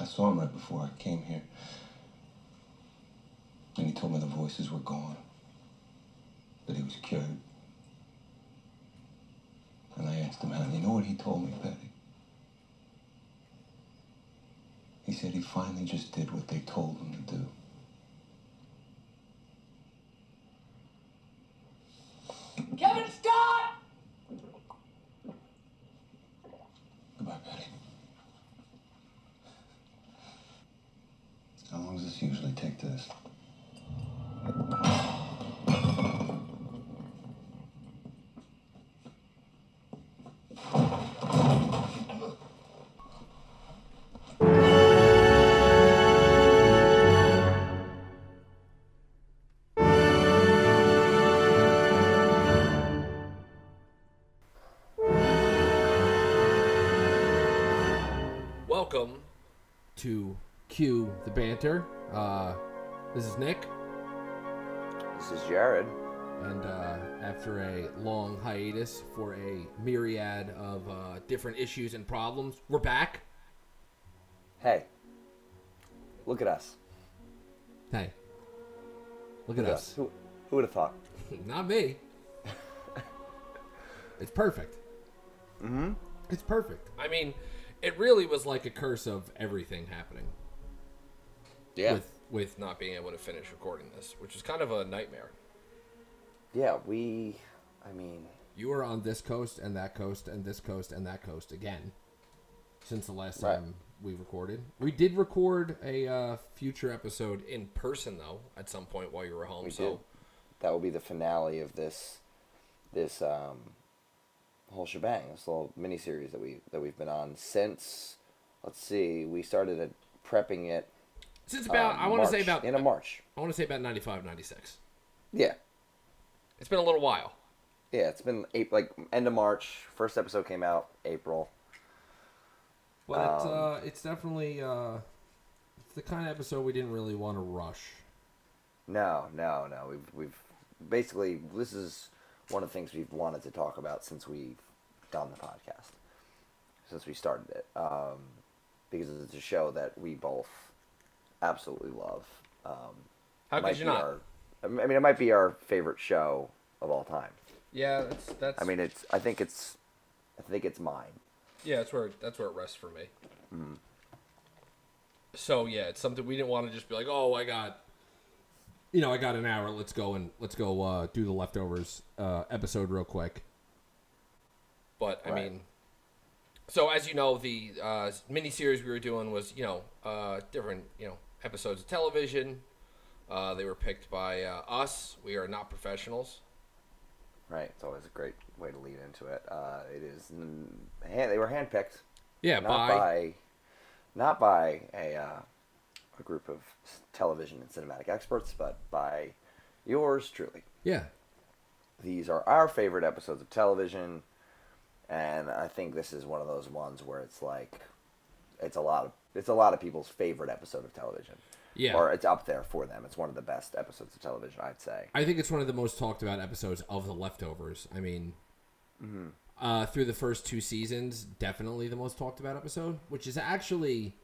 I saw him right before I came here. And he told me the voices were gone, that he was cured. And I asked him how. You know what he told me, Betty? He said he finally just did what they told him to do. To Cue the Banter. Uh, this is Nick, This is Jared. and uh, after a long hiatus for a myriad of uh, different issues and problems, we're back. Hey, look at us. Hey, look at Look at us. Who, who would have thought? Not me. it's perfect. Mm-hmm. It's perfect. I mean, it really was like a curse of everything happening. With with not being able to finish recording this, which is kind of a nightmare. yeah. We, I mean, You were on this coast and that coast and this coast and that coast again since the last Right. time we recorded. We did record a uh, future episode in person though at some point while you were home. we so did. That will be the finale of this, this um, whole shebang. This little mini series that we that we've been on since. Let's see. We started at prepping it. since about um, I want to say about in a March. I want to say about 95 96. Yeah, It's been a little while. yeah. It's been eight, like end of March. First episode came out April. But it's Um, uh it's definitely uh it's the kind of episode we didn't really want to rush. No, no, no. We've we've basically this is one of the things we've wanted to talk about since we've done the podcast, since we started it, um, because it's a show that we both absolutely love. Um, How could you not? Our, I mean, it might be our favorite show of all time. Yeah, that's that's I mean, it's. I think it's. I think it's mine. Yeah, that's where that's where it rests for me. Mm-hmm. So yeah, it's something we didn't want to just be like, oh, I got, you know, I got an hour. Let's go and let's go uh, do the leftovers uh, episode real quick. But I Right. mean, so as you know, the uh, mini series we were doing was you know uh, different you know episodes of television. Uh, they were picked by uh, us. We are not professionals. Right. It's always a great way to lead into it. Uh, it is. Hand, they were handpicked. Yeah, not by, by, not by a uh, a group of television and cinematic experts, but by yours truly. yeah, These are our favorite episodes of television, and I think this is one of those ones where it's like, it's a lot of it's a lot of people's favorite episode of television. Yeah. Or it's up there for them. It's one of the best episodes of television, I'd say. I think it's one of the most talked about episodes of The Leftovers. I mean, uh, through the first two seasons, definitely the most talked about episode, which is actually,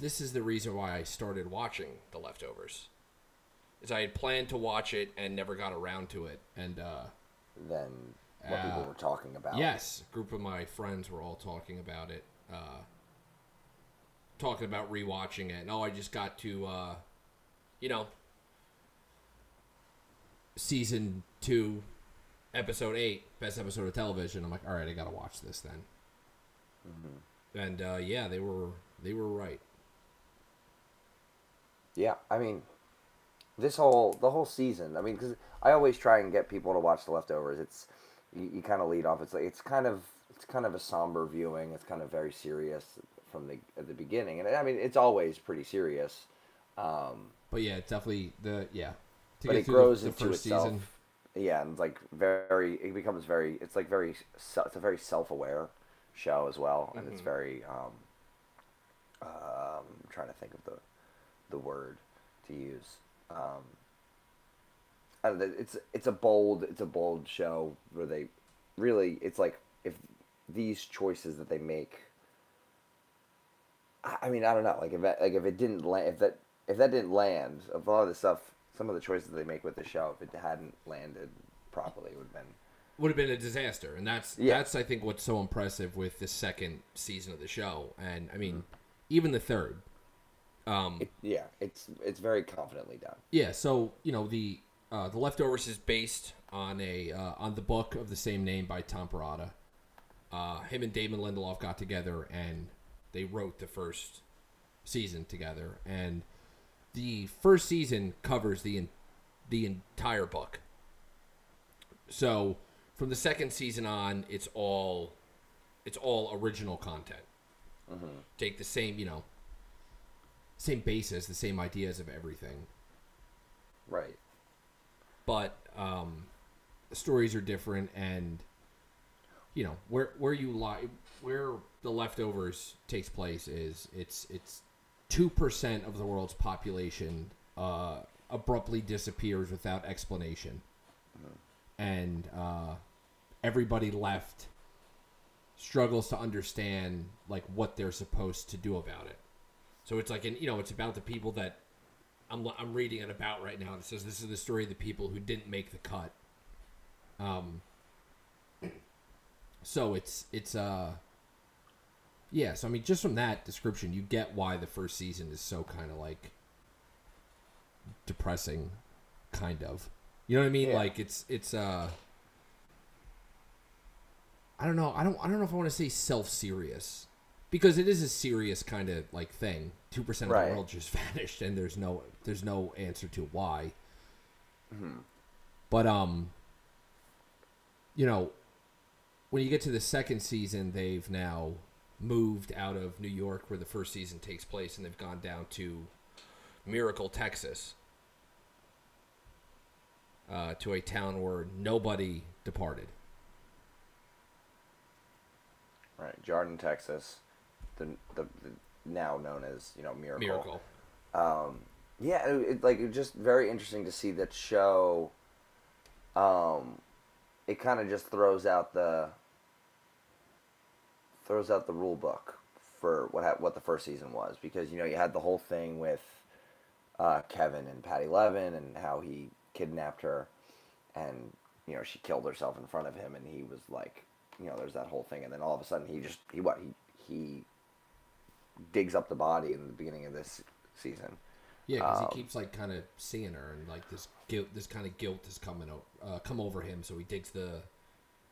this is the reason why I started watching The Leftovers. Is I had planned to watch it and never got around to it. And uh, Than what people Uh, were talking about. yes, a group of my friends were all talking about it. Uh, talking about rewatching it. And, oh, I just got to, uh, you know, season two, episode eight, best episode of television. I'm like, all right, I gotta watch this then. And uh, yeah, they were they were right. Yeah, I mean, this whole the whole season. I mean, because I always try and get people to watch the leftovers. It's you, you kind of lead off. It's like it's kind of it's kind of a somber viewing. It's kind of very serious from the at the beginning, and I mean it's always pretty serious. Um, But yeah, it's definitely the yeah. To but get it through grows the, the into first itself. season. Yeah, and it's like very. It becomes very. It's like very. It's a very self-aware show as well, and it's Mm-hmm. very. Um, um, I'm trying to think of the, the word to use. Um, I don't know, it's it's a bold it's a bold show where they really it's like if these choices that they make I I mean, I don't know. Like if that, like if it didn't land, if that if that didn't land, of all of the stuff, some of the choices they make with the show, if it hadn't landed properly, it would have been. would have been a disaster and that's Yeah. that's i think what's so impressive with the second season of the show and i mean Mm-hmm. even the third um It, yeah, it's it's very confidently done. yeah so you know the uh the leftovers is based on a uh, on the book of the same name by tom Perrotta. uh him and damon lindelof got together and they wrote the first season together. And the first season covers the en- the entire book. So from the second season on it's all it's all original content. Take the same you know same basis the same ideas of everything. Right. But um stories are different and you know where where you lie where the leftovers takes place is it's it's 2% of the world's population uh abruptly disappears without explanation. And uh everybody left struggles to understand like what they're supposed to do about it. So it's like an you know it's about the people that I'm, I'm reading it about right now. It says this is the story of the people who didn't make the cut. Um. So it's it's uh. Yeah, so I mean, just from that description, you get why the first season is so kind of like depressing, kind of. You know what I mean? Yeah. Like it's it's uh. I don't know. I don't. I don't know if I want to say self serious, because it is a serious kind of like thing. Two percent of Right. the world just vanished, and there's no there's no answer to why. But um, you know, when you get to the second season, they've now moved out of New York, where the first season takes place, and they've gone down to Miracle, Texas, uh, to a town where nobody departed. Right. Jarden, Texas, the, the, the now known as you know Miracle. Miracle. Um, yeah, it, it, like it's just very interesting to see that show. Um, it kind of just throws out the throws out the rule book for what ha- what the first season was because you know you had the whole thing with uh, Kevin and Patti Levin and how he kidnapped her and you know she killed herself in front of him and he was like you know there's that whole thing and then all of a sudden he just he what he he digs up the body in the beginning of this season Yeah, because Um, he keeps like kind of seeing her, and like this guilt, this kind of guilt is coming o- uh, come over him. So he digs the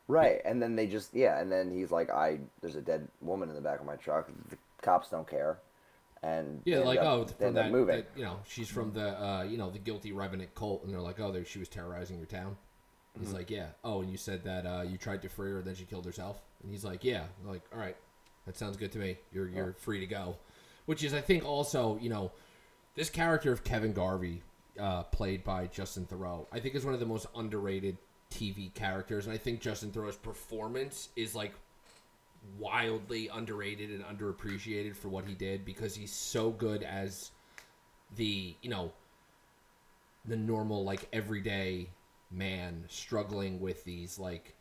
Right, and then they just yeah, and then he's like, I there's a dead woman in the back of my truck. The cops don't care, and yeah, like end oh, from that, moving. that, you know, she's from the uh, you know the Guilty Remnant cult, and they're like, oh, there she was terrorizing your town. Mm-hmm. He's like, yeah. Oh, and you said that uh, you tried to free her, and then she killed herself. And he's like, yeah. I'm like, all right, that sounds good to me. You're you're free to go. Which is, I think, also you know, this character of Kevin Garvey, uh, played by Justin Theroux, I think is one of the most underrated TV characters, and I think Justin Theroux's performance is like wildly underrated and underappreciated for what he did because he's so good as the you know the normal like everyday man struggling with these like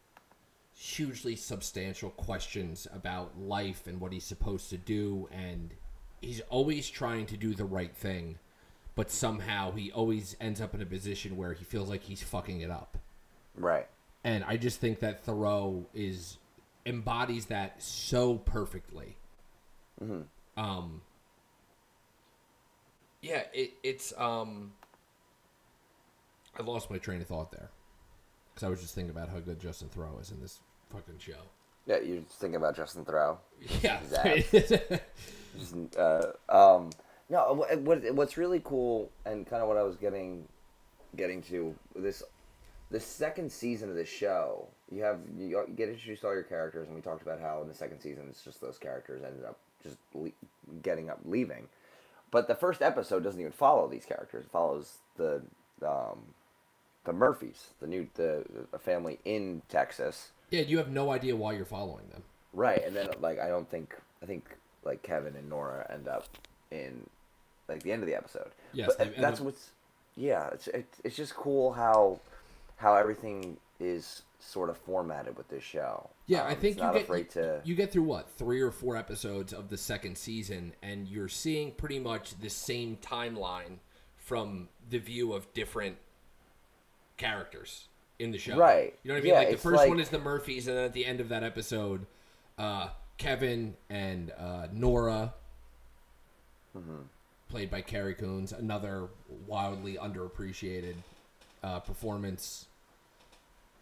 hugely substantial questions about life and what he's supposed to do and he's always trying to do the right thing but somehow he always ends up in a position where he feels like he's fucking it up right, and I just think that Theroux is embodies that so perfectly. Um, yeah, it, it's um. I lost my train of thought there because I was just thinking about how good Justin Theroux is in this fucking show. yeah. You're thinking about Justin Theroux. Yeah, Just, uh, um, no, what, what what's really cool and kind of what I was getting getting to this the second season of the show. You have you get introduced to all your characters, and we talked about how in the second season it's just those characters ended up just le- getting up leaving. But the first episode doesn't even follow these characters. It follows the um, the Murphys, the new the a family in Texas. Yeah. You have no idea why you're following them. Right, and then like I don't think I think like Kevin and Nora end up in like the end of the episode. Yes, but that's up- what's yeah. It's, it's it's just cool how how everything is sort of formatted with this show. Yeah, Um, I think you get afraid to. you get through what three or four episodes of the second season, and you're seeing pretty much the same timeline from the view of different characters in the show. Right. You know what I mean? Yeah, like the first like- one is the Murphys, and then at the end of that episode, uh, Kevin and uh, Nora, Mm-hmm. played by Carrie Coons, another wildly underappreciated uh, performance.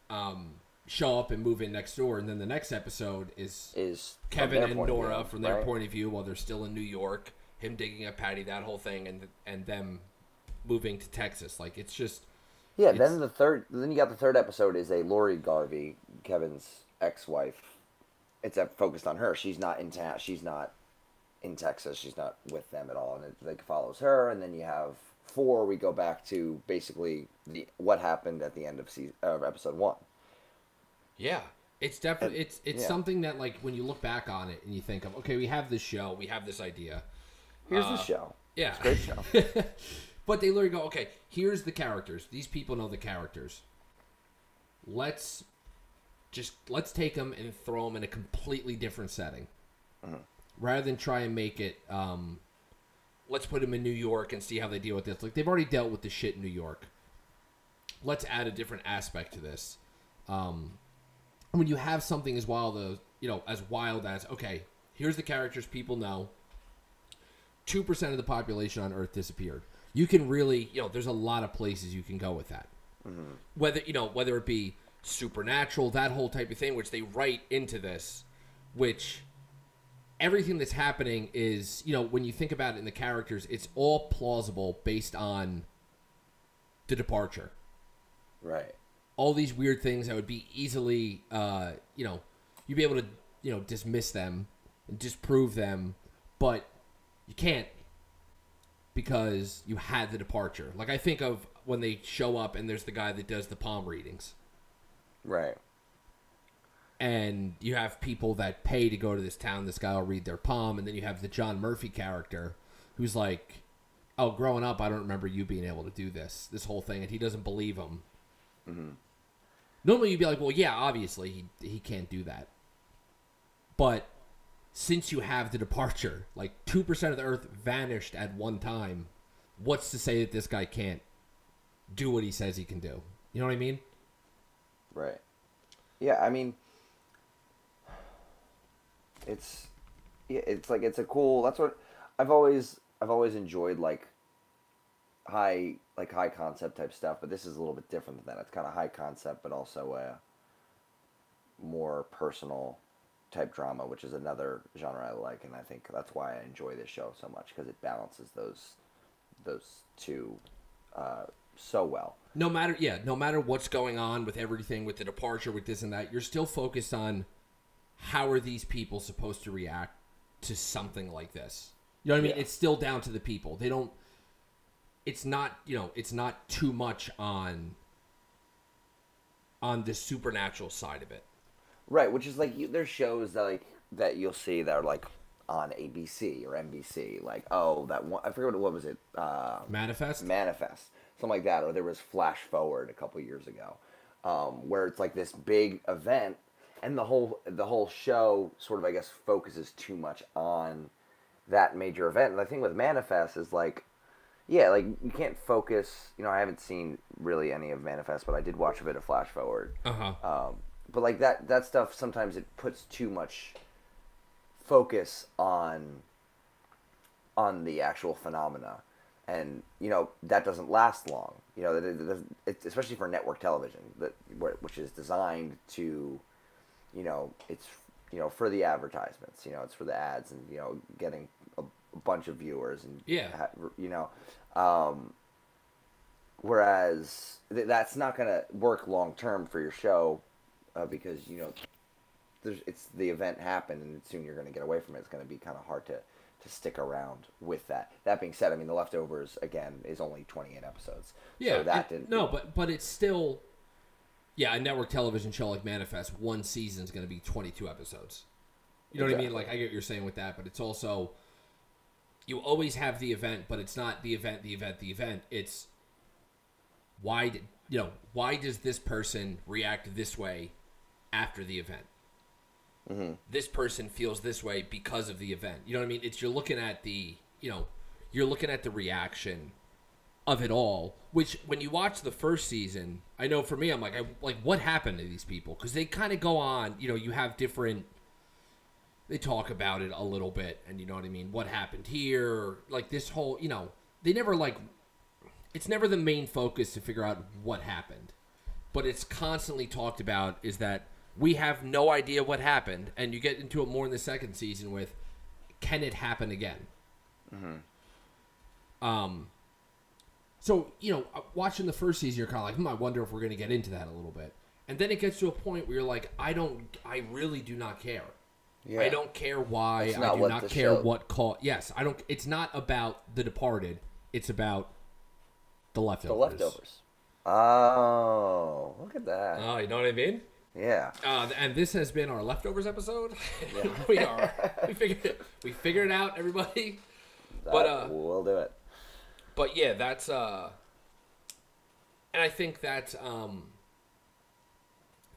Um, show up and move in next door, and then the next episode is is Kevin and Nora view, from their right? point of view while they're still in New York, him digging up Patti, that whole thing, and and them moving to Texas. Like it's just Yeah, It's- then the third, then you got the third episode is a Laurie Garvey, Kevin's ex-wife. It's focused on her. She's not in town. She's not in Texas. She's not with them at all, and it like follows her. And then you have four. We go back to basically the what happened at the end of season uh, episode one. yeah, it's definitely it's it's yeah. something that like when you look back on it and you think of okay, we have this show, we have this idea, Here's Uh, the show. yeah, It's a great show. but they literally go, okay, here's the characters. These people know the characters. Let's just let's take them and throw them in a completely different setting, rather than try and make it. Um, let's put them in New York and see how they deal with this. Like they've already dealt with the shit in New York. Let's add a different aspect to this. Um, when you have something as wild as you know, as wild as okay, here's the characters people know two percent of the population on Earth disappeared. You can really, you know, there's a lot of places you can go with that. Whether you know, whether it be supernatural, that whole type of thing, which they write into this, which everything that's happening is, you know, when you think about it in the characters, it's all plausible based on the departure. right. All these weird things that would be easily, uh, you know, you'd be able to, you know, dismiss them and disprove them, but you can't because you had the departure. Like I think of when they show up and there's the guy that does the palm readings, Right. and you have people that pay to go to this town. This guy will read their palm, and then you have the John Murphy character who's like, "Oh, growing up, I don't remember you being able to do this, this whole thing," and he doesn't believe him. Mm-hmm. Normally, you'd be like, "Well, yeah, obviously he he can't do that," but since you have the departure, like two percent of the Earth vanished at one time, what's to say that this guy can't do what he says he can do? You know what I mean? Right. Yeah, I mean, it's yeah, it's like it's a cool. That's what I've always I've always enjoyed like high like high concept type stuff, but this is a little bit different than that. It's kind of high concept, but also a more personal type drama, which is another genre I like, and I think that's why I enjoy this show so much because it balances those those two uh, so well. no matter yeah no matter what's going on with everything with the departure with this and that you're still focused on how are these people supposed to react to something like this you know what i mean Yeah. it's still down to the people they don't it's not you know it's not too much on on the supernatural side of it Right, which is like you, there's shows that like that you'll see that are like on ABC or NBC, like oh that one I forget what what was it, uh, manifest Manifest, something like that, or there was Flash Forward a couple years ago, um, where it's like this big event, and the whole the whole show sort of I guess focuses too much on that major event. And the thing with Manifest is like, yeah, like you can't focus. You know, I haven't seen really any of Manifest, but I did watch a bit of Flash Forward. uh-huh Um, but like that that stuff sometimes it puts too much focus on on the actual phenomena. And you know that doesn't last long. You know that it, especially for network television that which is designed to you know it's you know for the advertisements. You know it's for the ads and you know getting a, a bunch of viewers and Yeah. ha- you know um whereas th- that's not going to work long term for your show uh, because you know there's it's the event happened and soon you're going to get away from it. It's going to be kind of hard to to stick around with that. That being said i mean the leftovers again is only 28 episodes. Yeah so that didn't no but but it's still yeah a network television show like manifest one season is going to be 22 episodes. You know what i mean? Like i get what you're saying with that but it's also you always have the event but it's not the event the event the event. It's why did you know, why does this person react this way after the event? Mm-hmm. This person feels this way because of the event. You know what I mean? It's you're looking at the, you know, you're looking at the reaction of it all. Which when you watch the first season, I know for me, I'm like, I, like what happened to these people? Because they kind of go on. You know, you have different. They talk about it a little bit, and you know what I mean. What happened here? Like this whole, you know, they never like. It's never the main focus to figure out what happened, but it's constantly talked about. Is that we have no idea what happened, and you get into it more in the second season with, can it happen again? Um. So you know, uh, watching the first season, you're kind of like, hmm, I wonder if we're going to get into that a little bit, and then it gets to a point where you're like, I don't, I really do not care. Yeah. I don't care why. I do not care show- what call. Yes, I don't. It's not about The Departed. It's about the leftovers. The leftovers. Oh, look at that. Oh, you know what I mean? Yeah. Uh, and this has been our leftovers episode. we are. We figured. It, we figured it out, everybody. But uh, we'll do it. but yeah, that's uh, and I think that's um,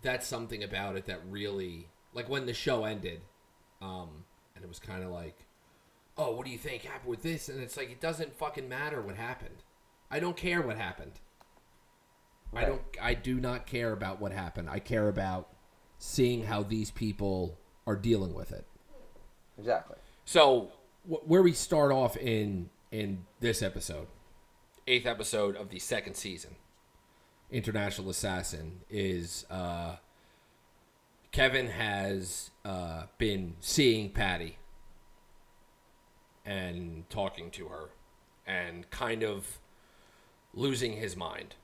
that's something about it that really, like when the show ended, um, and it was kind of like, oh, what do you think happened with this? And it's like it doesn't fucking matter what happened. I don't care what happened. I don't. I do not care about what happened. I care about seeing how these people are dealing with it. Exactly. So wh- where we start off in in this episode, eighth episode of the second season, International Assassin is uh, Kevin has uh, been seeing Patti and talking to her and kind of losing his mind.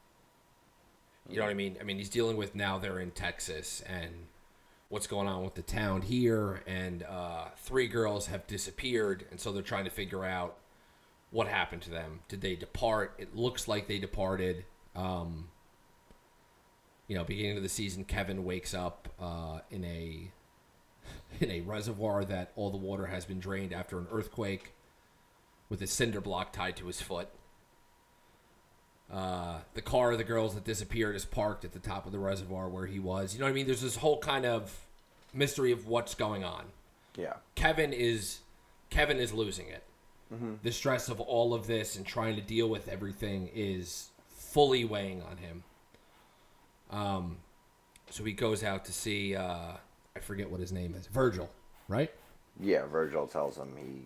You know what I mean? I mean, he's dealing with now they're in Texas and what's going on with the town here, and uh, three girls have disappeared, and so they're trying to figure out what happened to them. Did they depart? It looks like they departed. Um, you know, beginning of the season, Kevin wakes up uh, in a in a reservoir that all the water has been drained after an earthquake, with a cinder block tied to his foot. Uh, the car of the girls that disappeared is parked at the top of the reservoir where he was. You know what I mean? There's this whole kind of mystery of what's going on. Yeah. Kevin is Kevin is losing it. The stress of all of this and trying to deal with everything is fully weighing on him. Um, so he goes out to see uh, I forget what his name is, Virgil, right? Yeah. Virgil tells him he.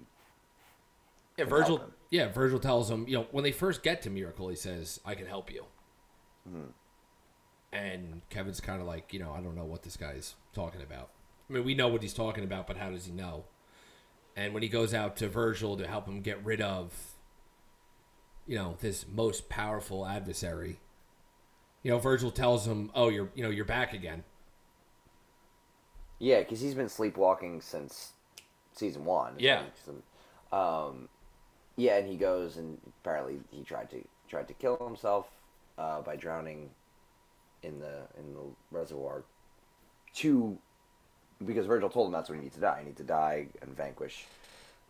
Yeah, Virgil. him. Yeah, Virgil tells him, you know, when they first get to Miracle, he says, "I can help you." And Kevin's kind of like, you know, I don't know what this guy's talking about. I mean, we know what he's talking about, but how does he know? And when he goes out to Virgil to help him get rid of, you know, this most powerful adversary, you know, Virgil tells him, "Oh, you're, you know, you're back again." Yeah, because he's been sleepwalking since season one. Yeah. Um, yeah, and he goes and apparently he tried to tried to kill himself uh, by drowning in the in the reservoir. To because Virgil told him that's what he needs to die. He needs to die and vanquish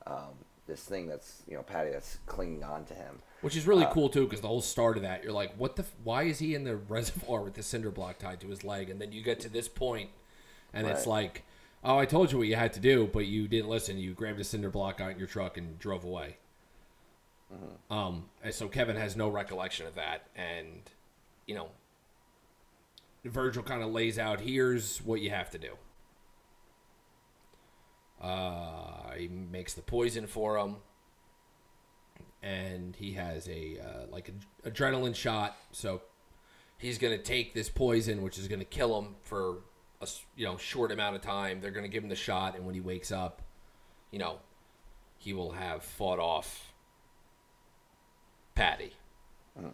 um, this thing that's you know Patti that's clinging on to him. Which is Uh, really cool too, because the whole start of that, you're like, "What the? F- why is he in the reservoir with the cinder block tied to his leg?" And then you get to this point, and it's like, "Oh, I told you what you had to do, but you didn't listen. You grabbed a cinder block out your truck and drove away." Mm-hmm. Um, and so Kevin has no recollection of that, and you know, Virgil kind of lays out, "Here's what you have to do." Uh, he makes the poison for him and he has a uh, like an adrenaline shot. So he's gonna take this poison, which is gonna kill him for a you know short amount of time. They're gonna give him the shot, and when he wakes up, you know, he will have fought off Patti. Mm.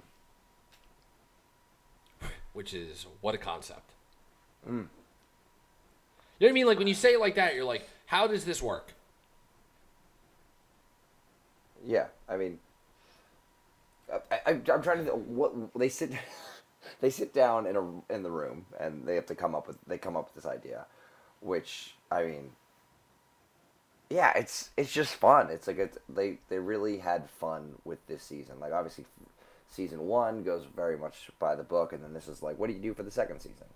Which is what a concept. You know what I mean? Like when you say it like that, you're like, how does this work? Yeah, I mean, I, I, I'm trying to what they sit. They sit down in a in the room and they have to come up with they come up with this idea, which I mean, yeah, it's it's just fun. It's like it's, they they really had fun with this season. Like obviously, season one goes very much by the book, and then this is like, what do you do for the second season?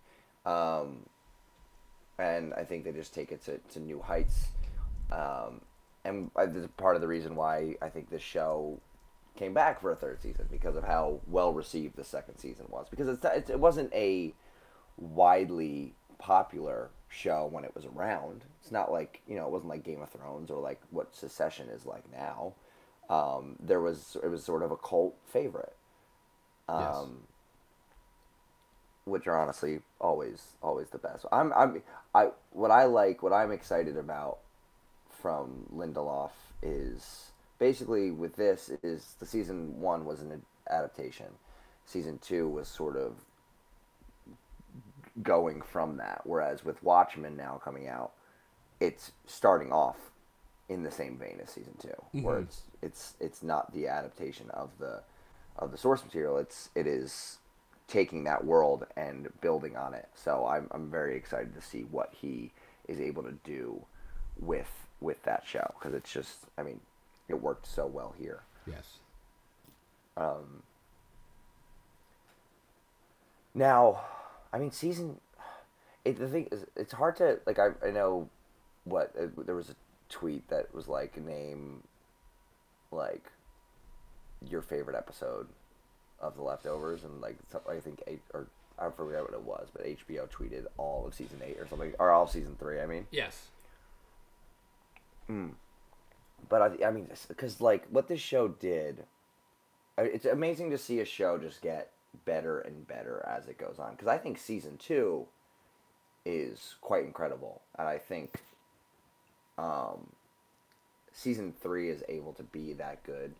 Um, and I think they just take it to, to new heights. Um, and I, this is part of the reason why I think this show came back for a third season because of how well received the second season was. Because it's, it's, it wasn't a widely popular show when it was around. It's not like you know it wasn't like Game of Thrones or like what Succession is like now. Um, there was it was sort of a cult favorite. Um, Yes. Which are honestly always always the best. I'm I'm I what I like what I'm excited about from Lindelof is basically with this is the season one was an adaptation. Season two was sort of going from that. Whereas with Watchmen now coming out, it's starting off in the same vein as season 2 where Mhm. it's it's it's not the adaptation of the of the source material. It's it is taking that world and building on it. So I'm I'm very excited to see what he is able to do with with that show because it's just I mean it worked so well here. Yes. Um, now, I mean, season. It, the thing is, it's hard to like. I I know what uh, there was a tweet that was like name, like, your favorite episode of the leftovers, and like I think eight or I forget what it was, but HBO tweeted all of season eight or something, or all of season three. I mean, Yes. but I, I mean, because like what this show did, it's amazing to see a show just get better and better as it goes on. Because I think season two is quite incredible, and I think um, season three is able to be that good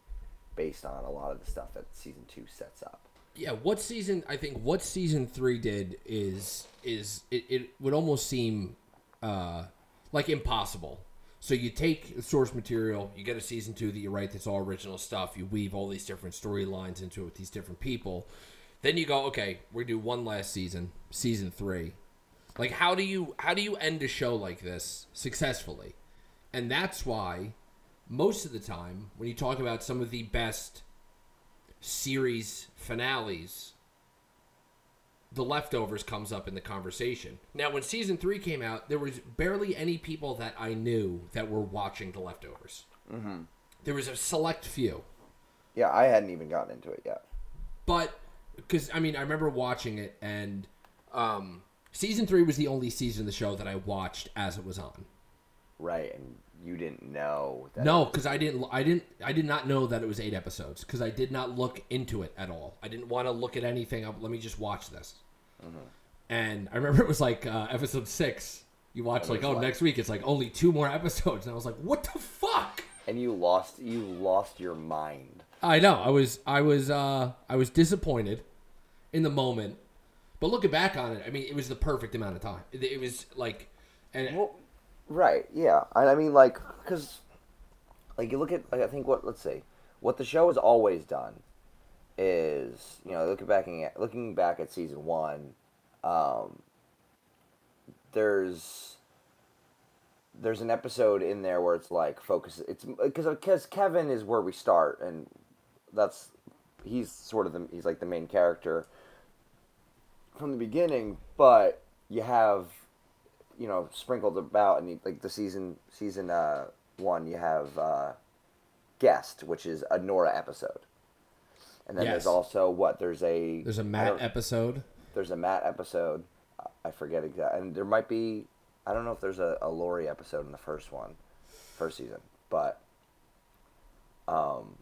based on a lot of the stuff that season two sets up. Yeah, what season? I think what season three did is is it, it would almost seem uh, like impossible. So you take the source material, you get a season two that you write that's all original stuff. You weave all these different storylines into it with these different people. Then you go, okay, we do one last season, season three. Like how do you how do you end a show like this successfully? And that's why most of the time when you talk about some of the best series finales, The Leftovers comes up in the conversation. Now, when season three came out, there was barely any people that I knew that were watching The Leftovers. Mm-hmm. There was a select few. Yeah, I hadn't even gotten into it yet. But, because, I mean, I remember watching it, and um, season three was the only season of the show that I watched as it was on. Right, and you didn't know that. No, because I didn't. I didn't. I did not know that it was eight episodes because I did not look into it at all. I didn't want to look at anything. Up. Let me just watch this. And I remember it was like uh, episode six. You watch like, oh, like- next week it's like only two more episodes, and I was like, what the fuck? And you lost you lost your mind. I know. I was. I was. uh I was disappointed in the moment, but looking back on it, I mean, it was the perfect amount of time. It, it was like, and Well, right, yeah. I, I mean, like, because, like, you look at, like, I think what, let's see, what the show has always done is, you know, looking back at looking back at season one, um, there's there's an episode in there where it's like focus. It's because because Kevin is where we start, and that's he's sort of the he's like the main character from the beginning, but you have you know sprinkled about and like the season season uh, one you have uh, guest which is a Nora episode and then Yes. there's also what there's a there's a Matt episode. there's a Matt episode I forget exactly, and there might be I don't know if there's a, a Laurie episode in the first one first season but um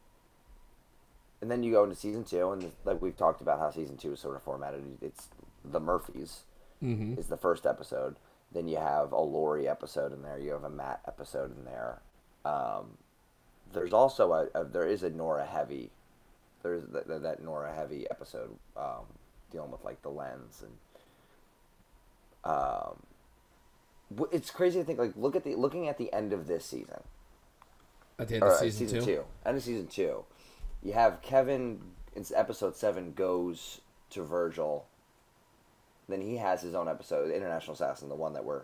and then you go into season two and like we've talked about how season two is sort of formatted it's the Murphys Mm-hmm. is the first episode. Then you have a Laurie episode in there. You have a Matt episode in there. Um, there's also a, a there is a Nora heavy. There's that, that Nora heavy episode um, dealing with like the lens and um, it's crazy to think like look at the looking at the end of this season At the end or of uh, season, two. End of season two. You have Kevin. It's episode seven goes to Virgil. Then he has his own episode, International Assassin, the one that we're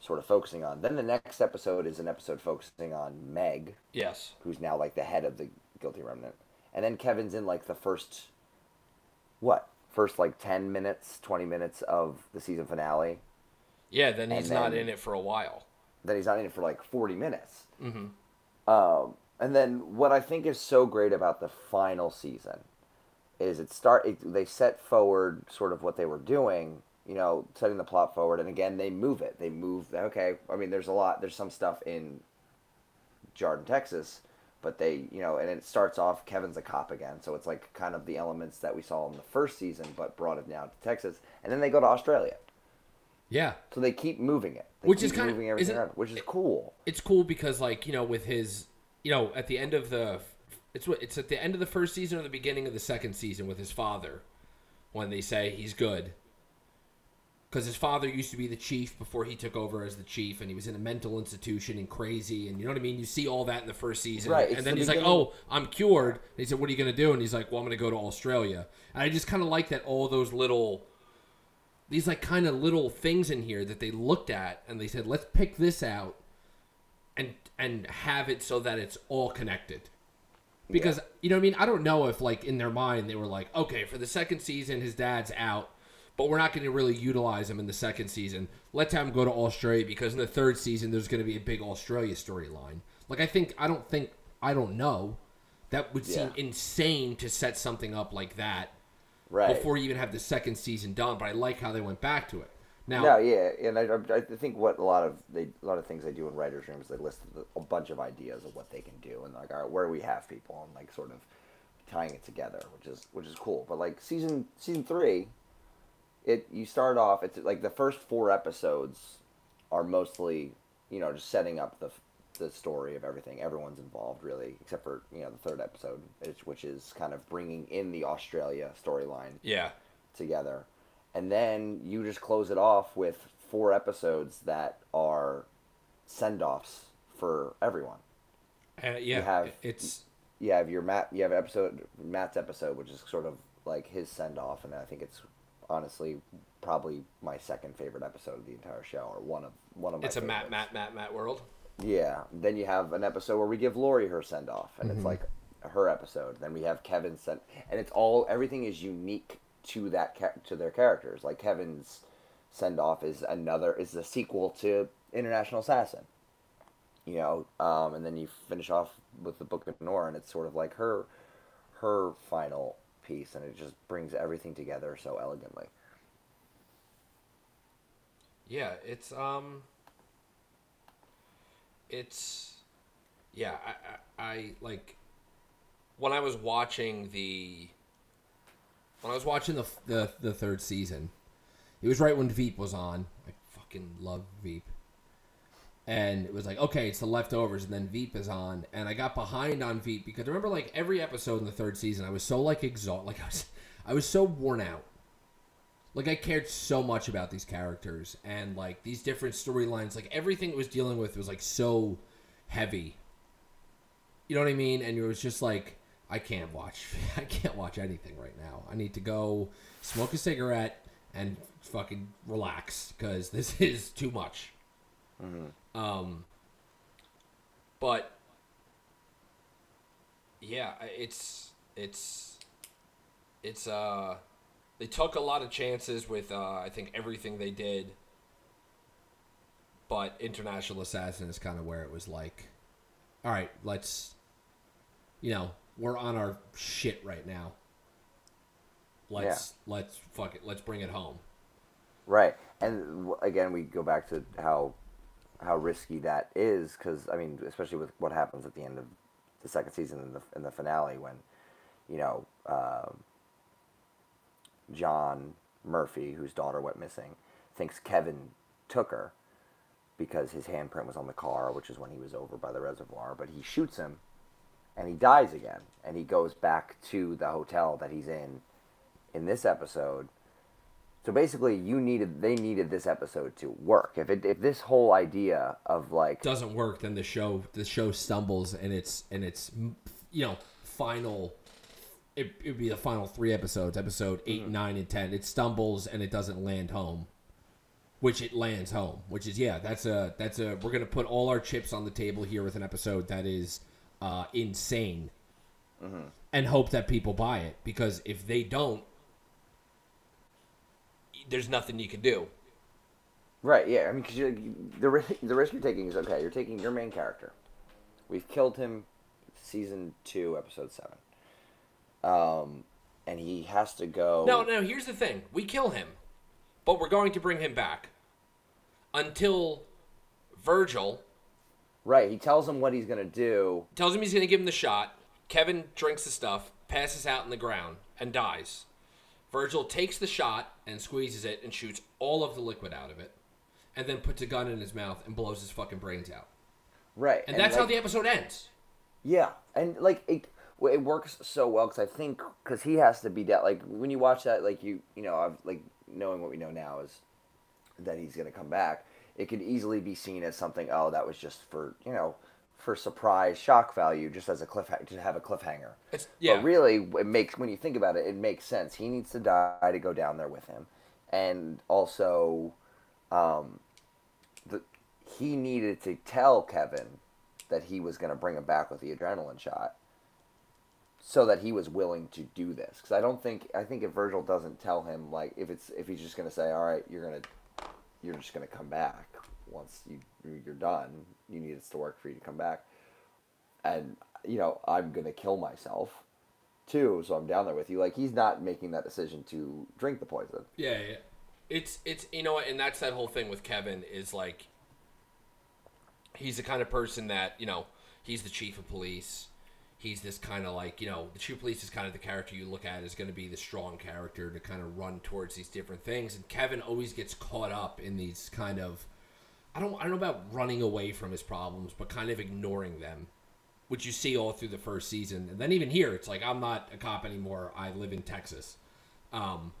sort of focusing on. Then the next episode is an episode focusing on Meg, Yes. who's now like the head of the Guilty Remnant. And then Kevin's in like the first what first like ten minutes, twenty minutes of the season finale. Yeah, then he's not in it for a while. Then he's not in it for like forty minutes. Mm-hmm. Um, and then what I think is so great about the final season is it start it, they set forward sort of what they were doing you know setting the plot forward and again they move it. They move okay i mean there's a lot there's some stuff in Jarden, Texas, but they, you know, and it starts off Kevin's a cop again, so it's like kind of the elements that we saw in the first season, but brought it now to Texas, and then they go to Australia, Yeah, so they keep moving it, they Which keep is kinda- moving everything around, which is cool. it's cool because like you know with his you know at the end of the it's what it's at the end of the first season or the beginning of the second season with his father when they say he's good. Because his father used to be the chief before he took over as the chief and he was in a mental institution and crazy and you know what i mean? You see all that in the first season. Right, and then the he's like oh i'm cured. And he said what are you going to do? And he's like well i'm going to go to australia. And i just kind of like that all those little these like kind of little things in here that they looked at and they said let's pick this out and and have it so that it's all connected. Because you know what i mean? I don't know if like in their mind they were like okay for the second season his dad's out but we're not going to really utilize him in the second season. Let's have him go to australia because in the third season there's going to be a big australia storyline. Like i think i don't think i don't know. That would seem Yeah. insane to set something up like that Right. before you even have the second season done but i like how they went back to it now No, yeah, and I, I think what a lot of they a lot of things they do in writers' rooms they list a bunch of ideas of what they can do and like all right, where do we have people and like sort of tying it together, which is which is cool. But like season season three, it you start off it's like the first four episodes are mostly you know just setting up the the story of everything. Everyone's involved really, except for you know the third episode, which- which is kind of bringing in the Australia storyline yeah together. And then you just close it off with four episodes that are send offs for everyone. uh, yeah have- it's You have your Matt you have episode Matt's episode, which is sort of like his send off, and I think it's honestly probably my second favorite episode of the entire show, or one of one of my. it's a matt favorites. matt matt matt world Yeah. Then you have an episode where we give Laurie her send off, and it's like her episode. Then we have Kevin send, and it's all everything is unique to that to their characters. Like Kevin's send off is another is the sequel to International Assassin. You know, um, and then you finish off with the Book of Nora, and it's sort of like her her final piece, and it just brings everything together so elegantly. Yeah, it's um, it's yeah. I, I, I like when I was watching the when I was watching the the the third season. It was right when Veep was on. I fucking love Veep. And it was like, okay, it's the leftovers, and then Veep is on, and I got behind on Veep because I remember, like every episode in the third season, I was so like exhausted, like I was, I was so worn out. Like I cared so much about these characters and like these different storylines. Like everything it was dealing with was like so heavy. You know what I mean? And it was just like I can't watch. I can't watch anything right now. I need to go smoke a cigarette and fucking relax because this is too much. Um. But yeah, it's it's it's uh they took a lot of chances with uh, I think everything they did. But International Assassin is kind of where it was like, all right, let's, you know, we're on our shit right now. Let's let's fuck it. Let's bring it home. Right, and again, we go back to how how risky that is because I mean, especially with what happens at the end of the second season in the in the finale when you know uh, John Murphy, whose daughter went missing, thinks Kevin took her because his handprint was on the car, which is when he was over by the reservoir. But he shoots him, and he dies again, and he goes back to the hotel that he's in in this episode. So basically, you needed they needed this episode to work. If it if this whole idea of like Doesn't work, then the show the show stumbles and it's and it's you know final. It would be the final three episodes, episode 8 mm-hmm. nine, and ten. It stumbles and it doesn't land home. which it lands home. Which is yeah, that's a that's a we're gonna put all our chips on the table here with an episode that is uh, insane, and hope that people buy it because if they don't, there's nothing you can do. Right. Yeah. I mean, because the ri- the risk you're taking is okay. You're taking your main character. We've killed him, season two, episode seven. Um, and he has to go. No, no. Here's the thing: we kill him, but we're going to bring him back until Virgil Right. He tells him what he's gonna do. tells him he's going to give him the shot. Kevin drinks the stuff, passes out in the ground, and dies. Virgil takes the shot and squeezes it and shoots all of the liquid out of it, and then puts a gun in his mouth and blows his fucking brains out. Right. And, that's how the episode ends. Yeah, and like it, well, it works so well because I think because he has to be dead. like when you watch that like you you know I've like knowing what we know now is that he's gonna come back. It could easily be seen as something. Oh, that was just for you know for surprise shock value, just as a cliff to have a cliffhanger. It's yeah. But really, it makes when you think about it, it makes sense. He needs to die to go down there with him, and also, um, the he needed to tell Kevin that he was going to bring him back with the adrenaline shot, so that he was willing to do this. Because I don't think I think if Virgil doesn't tell him like if it's if he's just going to say, all right, you're gonna you're just going to come back once you you're done. You need this to work for you to come back and you know I'm gonna kill myself too, so I'm down there with you. Like he's not making that decision to drink the poison. Yeah, yeah. It's it's you know what, and that's that whole thing with Kevin is like he's the kind of person that you know he's the chief of police. He's this kind of like you know the chief of police is kind of the character you look at is going to be the strong character to kind of run towards these different things, and Kevin always gets caught up in these kind of I don't I don't know about running away from his problems, but kind of ignoring them which you see all through the first season. And then even here, it's like I'm not a cop anymore. I live in Texas, um,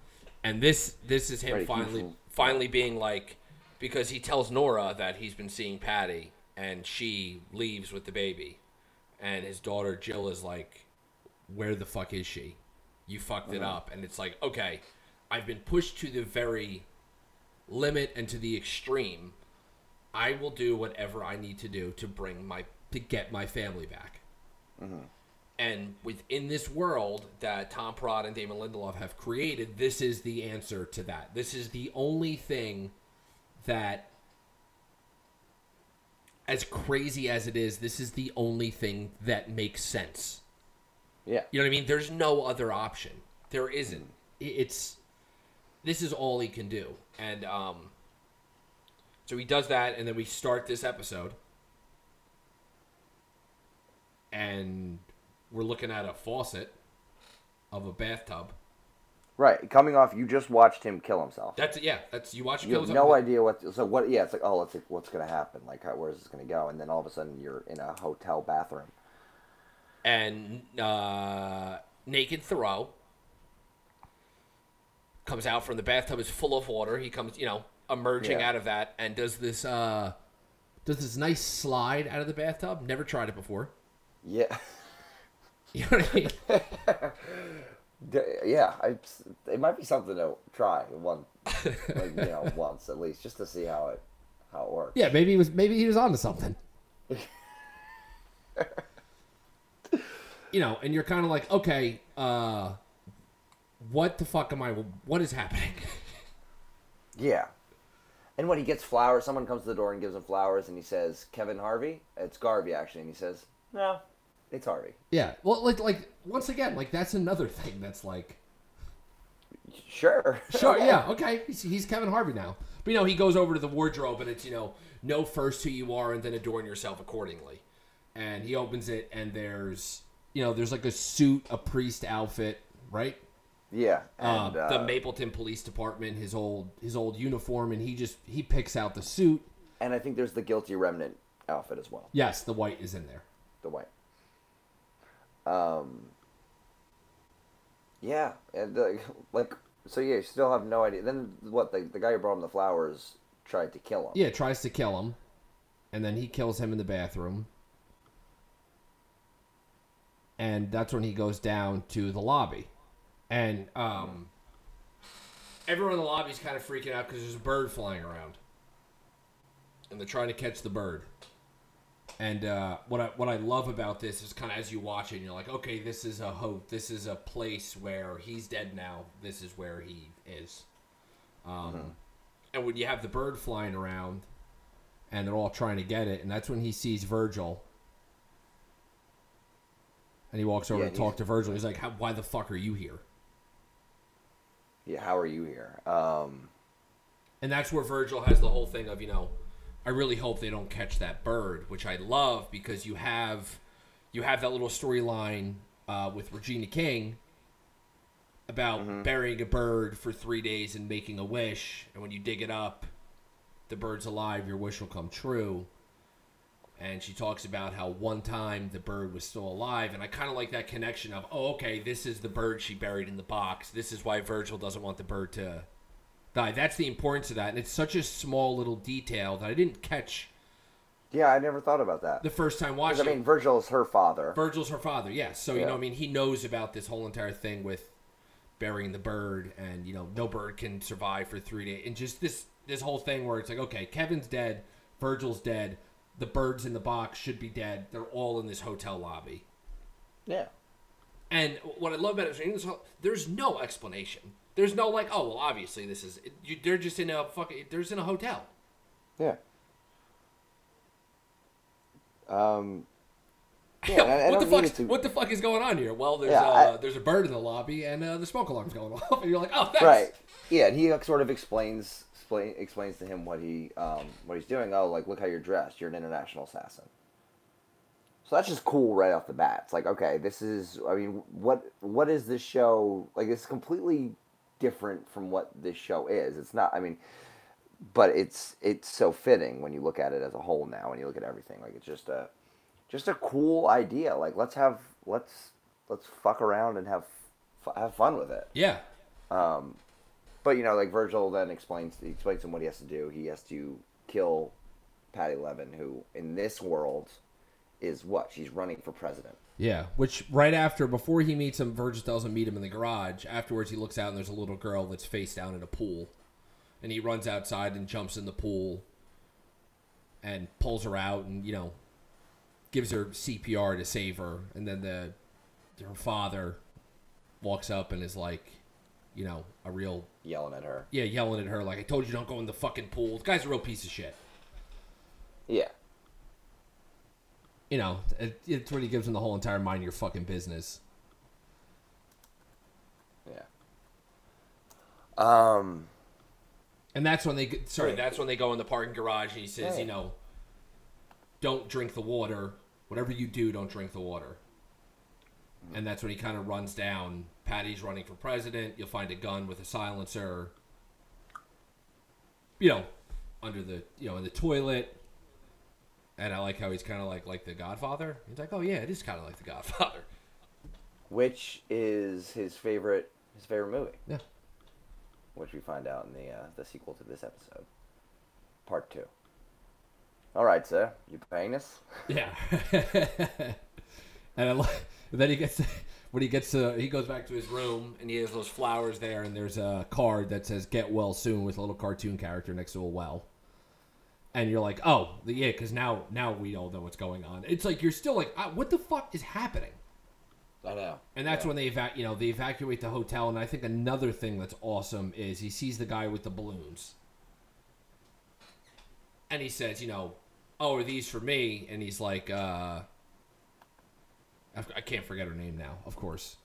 and this this is him finally keeps- finally being like because he tells Nora that he's been seeing Patti, and she leaves with the baby, and his daughter Jill is like, "Where the fuck is she? You fucked it mm. up." And it's like, okay, I've been pushed to the very limit and to the extreme. I will do whatever I need to do to bring my to get my family back. Mm-hmm. And within this world that Tom Perrotta and Damon Lindelof have created, this is the answer to that. This is the only thing that, as crazy as it is, this is the only thing that makes sense. Yeah, You know what I mean? There's no other option. There isn't. It's this is all he can do, and um, so he does that, and then we start this episode, and we're looking at a faucet of a bathtub. Right. Coming off, you just watched him kill himself. That's yeah. That's you watch. You have no idea what. So what? Yeah, it's like oh, let's like, what's gonna happen? Like how, where's this gonna go? And then all of a sudden you're in a hotel bathroom. and uh, naked Theroux comes out from the bathtub is full of water. He comes, you know, emerging Yeah. out of that and does this uh does this nice slide out of the bathtub. Never tried it before. Yeah, You know what I mean? Yeah. I, it might be something to try one, like you know, once at least, just to see how it how it works. Yeah, maybe he was maybe he was onto something. you know, and you're kind of like, okay, uh what the fuck am I what is happening? Yeah. And when he gets flowers, someone comes to the door and gives him flowers, and he says, "Kevin Harvey." It's Garvey actually, and he says, "No, it's Harvey." yeah. Well, like like once again, like that's another thing that's like Sure. Sure, yeah, okay. He's, he's Kevin Harvey now. But you know, he goes over to the wardrobe and it's, you know, know first who you are and then adorn yourself accordingly. And he opens it and there's, you know, there's like a suit, a priest outfit, right? Yeah. Um, And, uh, the Mapleton Police Department, his old his old uniform, and he just he picks out the suit. and I think there's the guilty remnant outfit as well, Yes, the white is in there. the white. Um. Yeah, and uh, like so, yeah, you still have no idea. Then what? The the guy who brought him the flowers tried to kill him. Yeah, tries to kill him, and then he kills him in the bathroom. And that's when he goes down to the lobby, and um, everyone in the lobby is kind of freaking out because there's a bird flying around, and they're trying to catch the bird. And uh, what I what I love about this is kind of as you watch it, you're like, okay, this is a hope. This is a place where he's dead now. This is where he is. Um, And when you have the bird flying around, and they're all trying to get it, and that's when he sees Virgil, and he walks over Yeah, to talk to Virgil. He's like, "Why the fuck are you here?" Yeah, how are you here? Um, And that's where Virgil has the whole thing of, you know, I really hope they don't catch that bird, which I love because you have you have that little storyline uh, with Regina King about burying a bird for three days and making a wish, and when you dig it up, the bird's alive, your wish will come true. And she talks about how one time the bird was still alive, and I kind of like that connection of, oh, okay, this is the bird she buried in the box. This is why Virgil doesn't want the bird to. That's the importance of that, and it's such a small little detail that I didn't catch yeah, I never thought about that. the first time watching. I mean, Virgil is her father. Virgil's her father, yes. So you Yeah. know, I mean, he knows about this whole entire thing with burying the bird, and you know, no bird can survive for three days, and just this this whole thing where it's like, okay, Kevin's dead, Virgil's dead, the birds in the box should be dead. They're all in this hotel lobby. yeah. And what I love about it is there's no explanation. There's no like, oh well, obviously this is you, they're just in a fucking there's in a hotel. Yeah. Um. Yeah, I- I what the fuck? to- What the fuck is going on here? Well, there's Yeah, uh, I- there's a bird in the lobby and uh, the smoke alarm's going off, and you're like, oh, thanks. Right. Yeah, and he sort of explains explain, explains to him what he um, what he's doing. Oh, like look how you're dressed. You're an international assassin. So that's just cool right off the bat. It's like, okay, this is. I mean, what what is this show? Like, it's completely different from what this show is. It's not. I mean, but it's it's so fitting when you look at it as a whole now. and you look at everything, like it's just a just a cool idea. Like, let's have let's let's fuck around and have have fun with it. Yeah. Um, But you know, like Virgil then explains he explains him what he has to do. He has to kill Patti Levin, who in this world is what she's running for president. Yeah, which right after, before he meets him, Virgil tells him meet him in the garage. Afterwards, he looks out and there's a little girl that's face down in a pool, and he runs outside and jumps in the pool, and pulls her out and you know, gives her CPR to save her. And then the her father walks up and is like, you know, a real Yelling at her. yeah, yelling at her like, "I told you don't go in the fucking pool." The guy's a real piece of shit. Yeah. You know, it, it's when he gives him the whole entire mind your fucking business. Yeah. Um. And that's when they sorry, that's when they go in the parking garage and he says, you know, don't drink the water. Whatever you do, don't drink the water. And that's when he kind of runs down. Patti's running for president. You'll find a gun with a silencer. You know, under the you know in the toilet. And I like how he's kind of like like the Godfather. He's like, oh yeah, it is kind of like the Godfather. Which is his favorite his favorite movie, Yeah. which we find out in the uh, the sequel to this episode, part two. All right, sir, you paying us? Yeah. and I like, then he gets when he gets to he goes back to his room and he has those flowers there and there's a card that says "Get well soon" with a little cartoon character next to a well. And you're like, oh, the- yeah, because now now we all know what's going on. It's like you're still like, uh, what the fuck is happening? I know. And that's when they eva- you know they evacuate the hotel. And I think another thing that's awesome is he sees the guy with the balloons, and he says, you know, oh, are these for me? And he's like, uh, I I can't forget her name now, of course,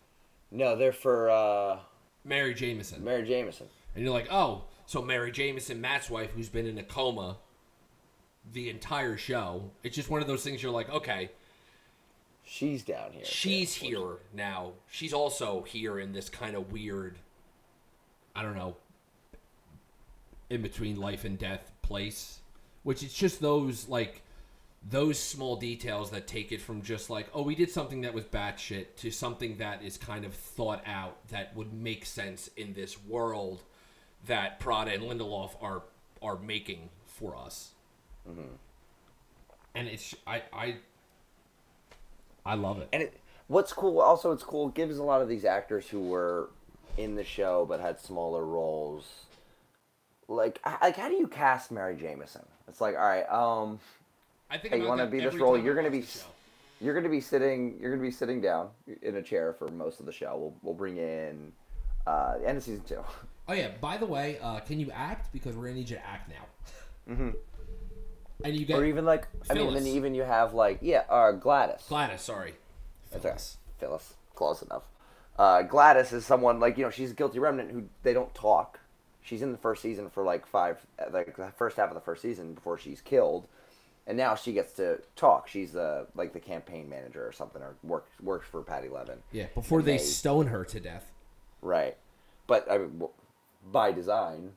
No, they're for uh, Mary Jamison. Mary Jamison. And you're like, oh, so Mary Jamison, Matt's wife, who's been in a coma the entire show. It's just one of those things. You're like, okay, She's down here. she's too. here now. She's also here in this kind of weird, I don't know, in between life and death place. Which it's just those like those small details that take it from just like, oh, we did something that was batshit to something that is kind of thought out that would make sense in this world that Perrotta and Lindelof are are making for us. And it's I I I love it. And it, what's cool, also, it's cool. It gives a lot of these actors who were in the show but had smaller roles. Like, like how do you cast Mary Jamison? It's like, all right, um, I think hey, you want to be this role? You're gonna be, you're gonna be sitting, you're gonna be sitting down in a chair for most of the show. We'll we'll bring in, uh, the end of season two. Oh yeah. By the way, uh, can you act? Because we're gonna need you to act now. Mm-hmm. And you get or even like I mean, Phyllis. then even you have like yeah, uh, Gladys. Gladys. Sorry. That's right. Phyllis, close enough. Uh, Gladys is someone like you know she's a guilty remnant who they don't talk. She's in the first season for like five, like the first half of the first season before she's killed, and now she gets to talk. She's the like the campaign manager or something, or works works for Patti Levin. Yeah. Before And they stone her to death. Right. But I mean, by design.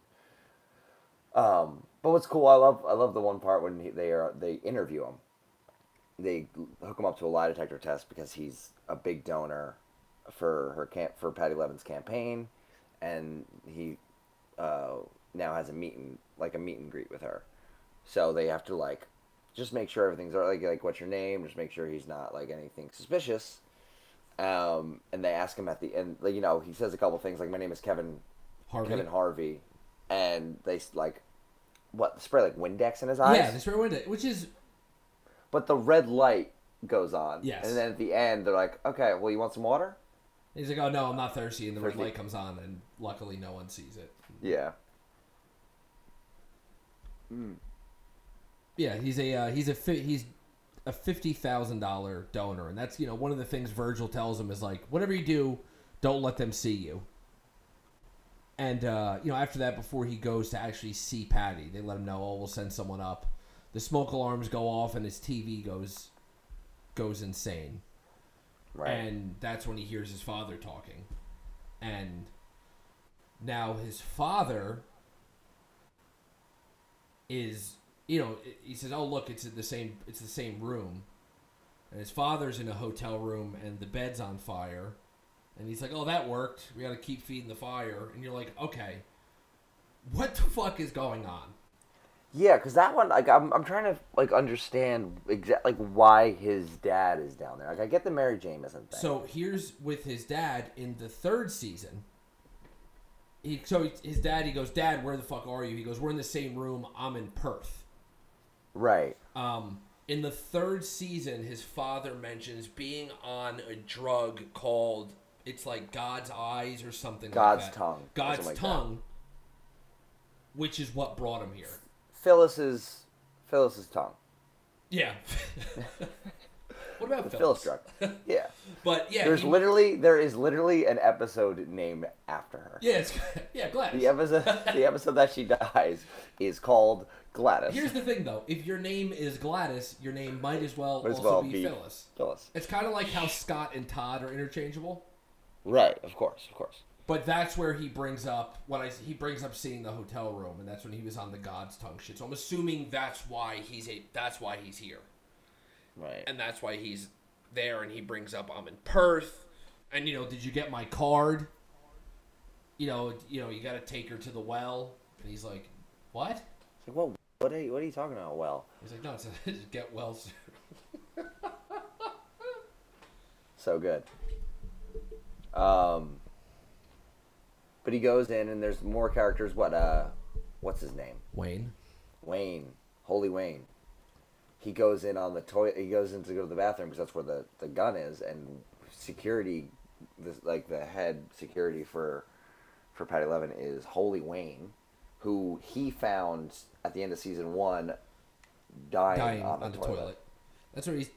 Um, but what's cool, I love I love the one part when he, they are they interview him. They hook him up to a lie detector test because he's a big donor for her camp for Patti Levin's campaign, and he uh, now has a meet and like a meet and greet with her. So they have to like just make sure everything's all like like what's your name, just make sure he's not like anything suspicious. Um, and they ask him at the end, like, you know, he says a couple things like, "My name is Kevin Harvey. Kevin Harvey," and they like, what spray like Windex in his eyes? Yeah, this right window, which is But the red light goes on. Yes. And then at the end, they're like, "Okay, well, you want some water?" he's like, oh no, I'm not thirsty, and the red light comes on, and luckily no one sees it. Yeah. Yeah, he's a uh, he's a fi- he's a fifty thousand dollar donor, and that's you know one of the things Virgil tells him is like whatever you do, don't let them see you. And uh, you know after that, before he goes to actually see Patti, they let him know, oh, we'll send someone up. The smoke alarms go off, and his TV goes goes insane, Right. and that's when he hears his father talking, and now his father is you know he says oh look it's the same it's the same room and his father's in a hotel room and the bed's on fire and he's like oh that worked we got to keep feeding the fire and you're like okay what the fuck is going on yeah, because that one, like, I'm, I'm trying to like understand exactly like why his dad is down there. Like, I get the Mary Jamison thing. so here's with his dad in the third season he so his dad he goes dad where the fuck are you he goes we're in the same room i'm in perth right. Um, in the third season, his father mentions being on a drug called it's like God's eyes or something. God's like that. tongue, God's like that. tongue, which is what brought him here. Phyllis's Phyllis's tongue. Yeah. what about The Phyllis? Phyllis drug. Yeah. But yeah, There's he- literally there is literally an episode named after her. yeah, it's, yeah, Gladys. The episode the episode that she dies is called Gladys. Here's the thing, though: if your name is Gladys, your name might as well Might also well be, be- Phyllis. Phyllis. It's kind of like how Scott and Todd are interchangeable. Right, of course, of course. But that's where he brings up when I he brings up seeing the hotel room, and that's when he was on the God's tongue shit. So I'm assuming that's why he's a that's why he's here, Right. and that's why he's there. And he brings up I'm in Perth, and you know, did you get my card? You know, you know, you got to take her to the well, and he's like, what? It's like, well, what are you, what are you talking about? Well, He's like, no, it's a, get well soon. so good. Um, but he goes in and there's more characters. What uh, what's his name? Wayne. Wayne, Holy Wayne. He goes in on the toilet. He goes in to go to the bathroom because that's where the, the gun is. And security, this like the head security for for Patti Levin is Holy Wayne, who he found at the end of season one, dying, dying on, on, the, the toilet. toilet. That's where he's.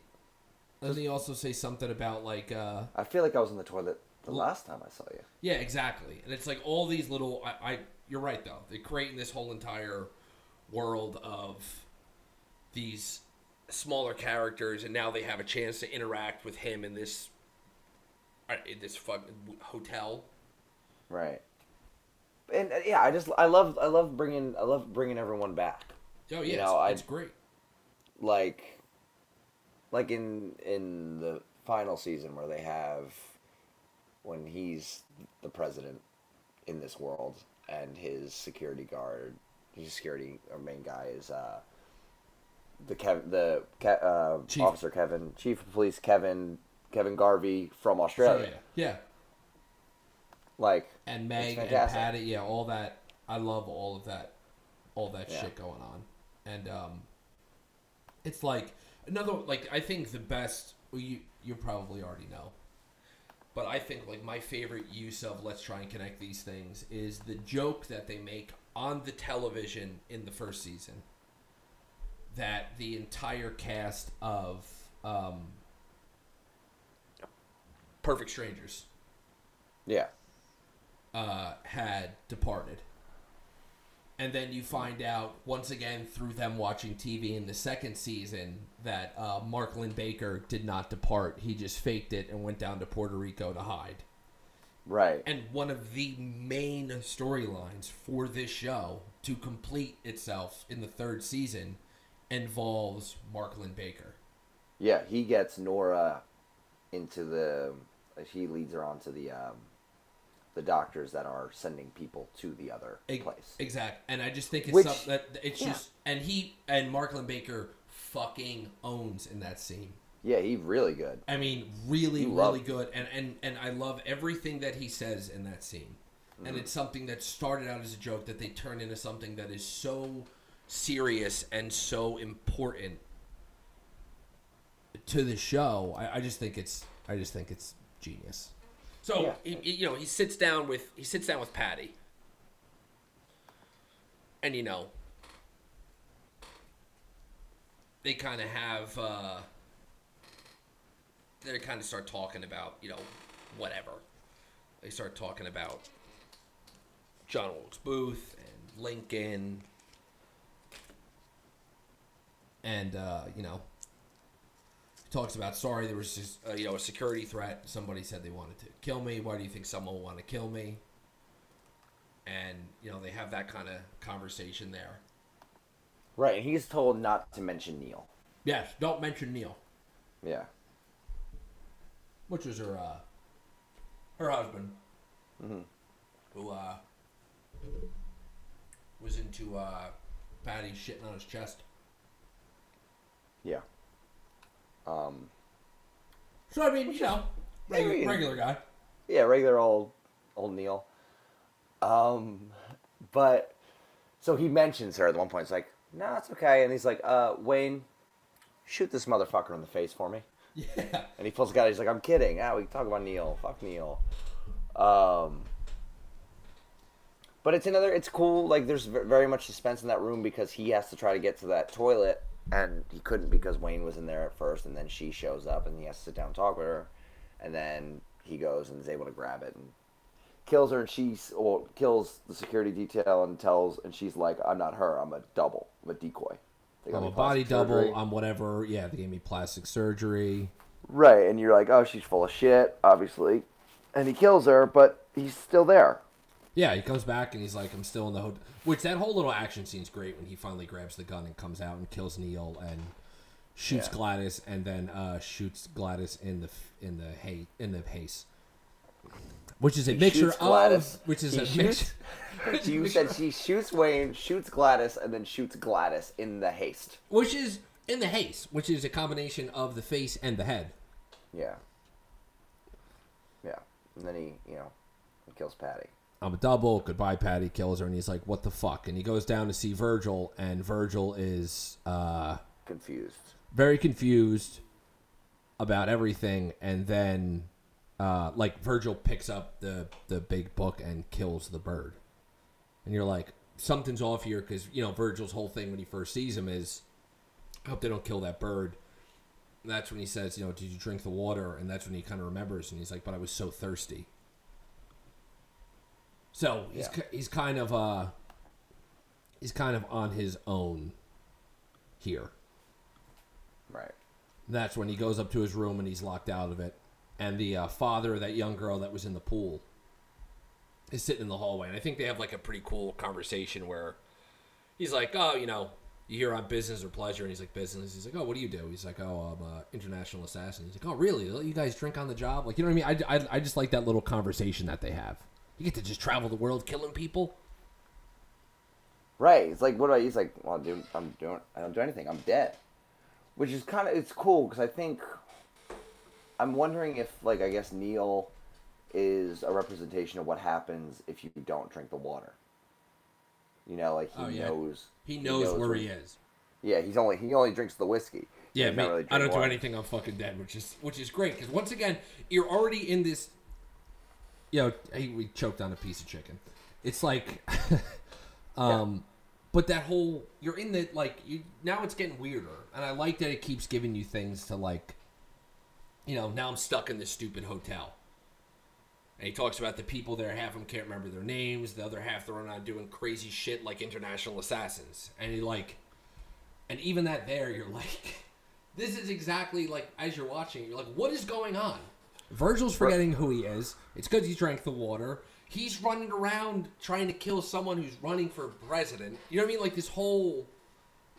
Doesn't he also say something about like? uh I feel like I was in the toilet the last time I saw you. Yeah, exactly. And it's like all these little. I, I you're right though. They're creating this whole entire world of these smaller characters, and now they have a chance to interact with him in this uh, in this fucking hotel. Right. And uh, yeah, I just I love I love bringing I love bringing everyone back. Oh yeah, You it's, I- it's great. like like in in the final season where they have when he's the president in this world and his security guard his security or main guy is uh the Kev, the Ke- uh, Chief. officer Kevin chief of police Kevin Kevin Garvey from Australia yeah, yeah. like And Meg and. Patti, yeah, all that. I love all of that, all that Yeah. shit going on, and um, it's like another like I think the best. Well, you you probably already know, but I think like my favorite use of let's try and connect these things is the joke that they make on the television in the first season. That the entire cast of um, Perfect Strangers Yeah. uh, had departed. And then you find out once again through them watching TV in the second season that uh, Mark Linn-Baker did not depart. He just faked it and went down to Puerto Rico to hide. Right. And one of the main storylines for this show to complete itself in the third season involves Mark Linn-Baker. Yeah, he gets Nora into the. He leads her on to the um, the doctors that are sending people to the other Ex- place. Exact. And I just think it's Which- something that it's yeah. just and he and Mark Linn-Baker fucking owns in that scene. Yeah, he's really good. I mean, really, You really love- good, and, and and I love everything that he says in that scene. And Mm-hmm. it's something that started out as a joke that they turn into something that is so serious and so important to the show. I, I just think it's I just think it's genius. So Yeah. he, he- you know he sits down with he sits down with Patti, and you know they kind of have. Uh, they kind of start talking about you know whatever they start talking about john wilkes booth and lincoln and uh, you know talks about sorry there was just uh, you know a security threat somebody said they wanted to kill me why do you think someone would want to kill me and you know they have that kind of conversation there Right, and he's told not to mention Neil. yes don't mention neil Yeah. which was her uh, her husband, Mm hmm. who uh, was into uh, Patti shitting on his chest. Yeah. Um. So I mean, you know, regular, mean- regular guy. Yeah, regular old old Neil. Um, but so he mentions her at one point. It's like, no, it's okay. And he's like, uh, Wayne, shoot this motherfucker in the face for me. Yeah, And he pulls the gun. He's like, I'm kidding. Ah, we can talk about Neil. Fuck Neil. Um, but it's another. It's cool. Like there's very much suspense in that room because he has to try to get to that toilet, and he couldn't because Wayne was in there at first, and then she shows up, and he has to sit down and talk with her, and then he goes and is able to grab it and kills her, and she well kills the security detail and tells, and she's like, I'm not her. I'm a double. I'm a decoy. They got I'm a body double. surgery." I'm whatever. Yeah, they gave me plastic surgery. Right, and you're like, oh, she's full of shit, obviously. And he kills her, but he's still there. Yeah, he comes back and he's like, I'm still in the hotel. Which that whole little action scene's great when he finally grabs the gun and comes out and kills Neil and shoots Yeah. Gladys and then uh, shoots Gladys in the in the hay in the haze. Which is a mixture shoots Gladys. of which is He a shoots- mixture You said she shoots Wayne, shoots Gladys, and then shoots Gladys in the haste. which is in the haste, which is a combination of the face and the head. Yeah. Yeah. And then he, you know, kills Patti. I'm a double. Goodbye, Patti. Kills her, and he's like, "What the fuck?" And he goes down to see Virgil, and Virgil is uh, Confused. very confused about everything, and then uh, like Virgil picks up the the big book and kills the bird, and you're like, something's off here because you know Virgil's whole thing when he first sees him is, I hope they don't kill that bird. And that's when he says, you know, did you drink the water? And that's when he kind of remembers, and he's like, but I was so thirsty. So he's Yeah. he's kind of uh he's kind of on his own here. Right. That's when he goes up to his room and he's locked out of it. And the uh, father of that young girl that was in the pool is sitting in the hallway. And I think they have like a pretty cool conversation where he's like, Oh, you know, you hear on business or pleasure? And he's like, Business. He's like, Oh, what do you do? He's like, Oh, I'm an international assassin. He's like, Oh, really? You guys drink on the job? Like, you know what I mean? I, I, I just like that little conversation that they have. You get to just travel the world killing people. Right. It's like, what do I? He's like, well, dude, I'm doing. I don't do anything. I'm dead. Which is kind of it's cool because I think I'm wondering if like I guess Neil is a representation of what happens if you don't drink the water. You know, like he Oh, yeah. knows. He knows, where when- he is. Yeah, he's only he only drinks the whiskey. Yeah, me, really I don't drinking do anything. I'm fucking dead, which is which is great because once again, you're already in this you know, he, we choked on a piece of chicken. It's like, um, but that whole you're in the like you now it's getting weirder, and I like that it keeps giving you things to like. You know, now I'm stuck in this stupid hotel. And he talks about the people there. Half of them can't remember their names. The other half they're around doing crazy shit like international assassins. And he like, and even that there, you're like, this is exactly like as you're watching, you're like, what is going on? Virgil's forgetting who he is. It's because he drank the water. He's running around trying to kill someone who's running for president. You know what I mean? Like this whole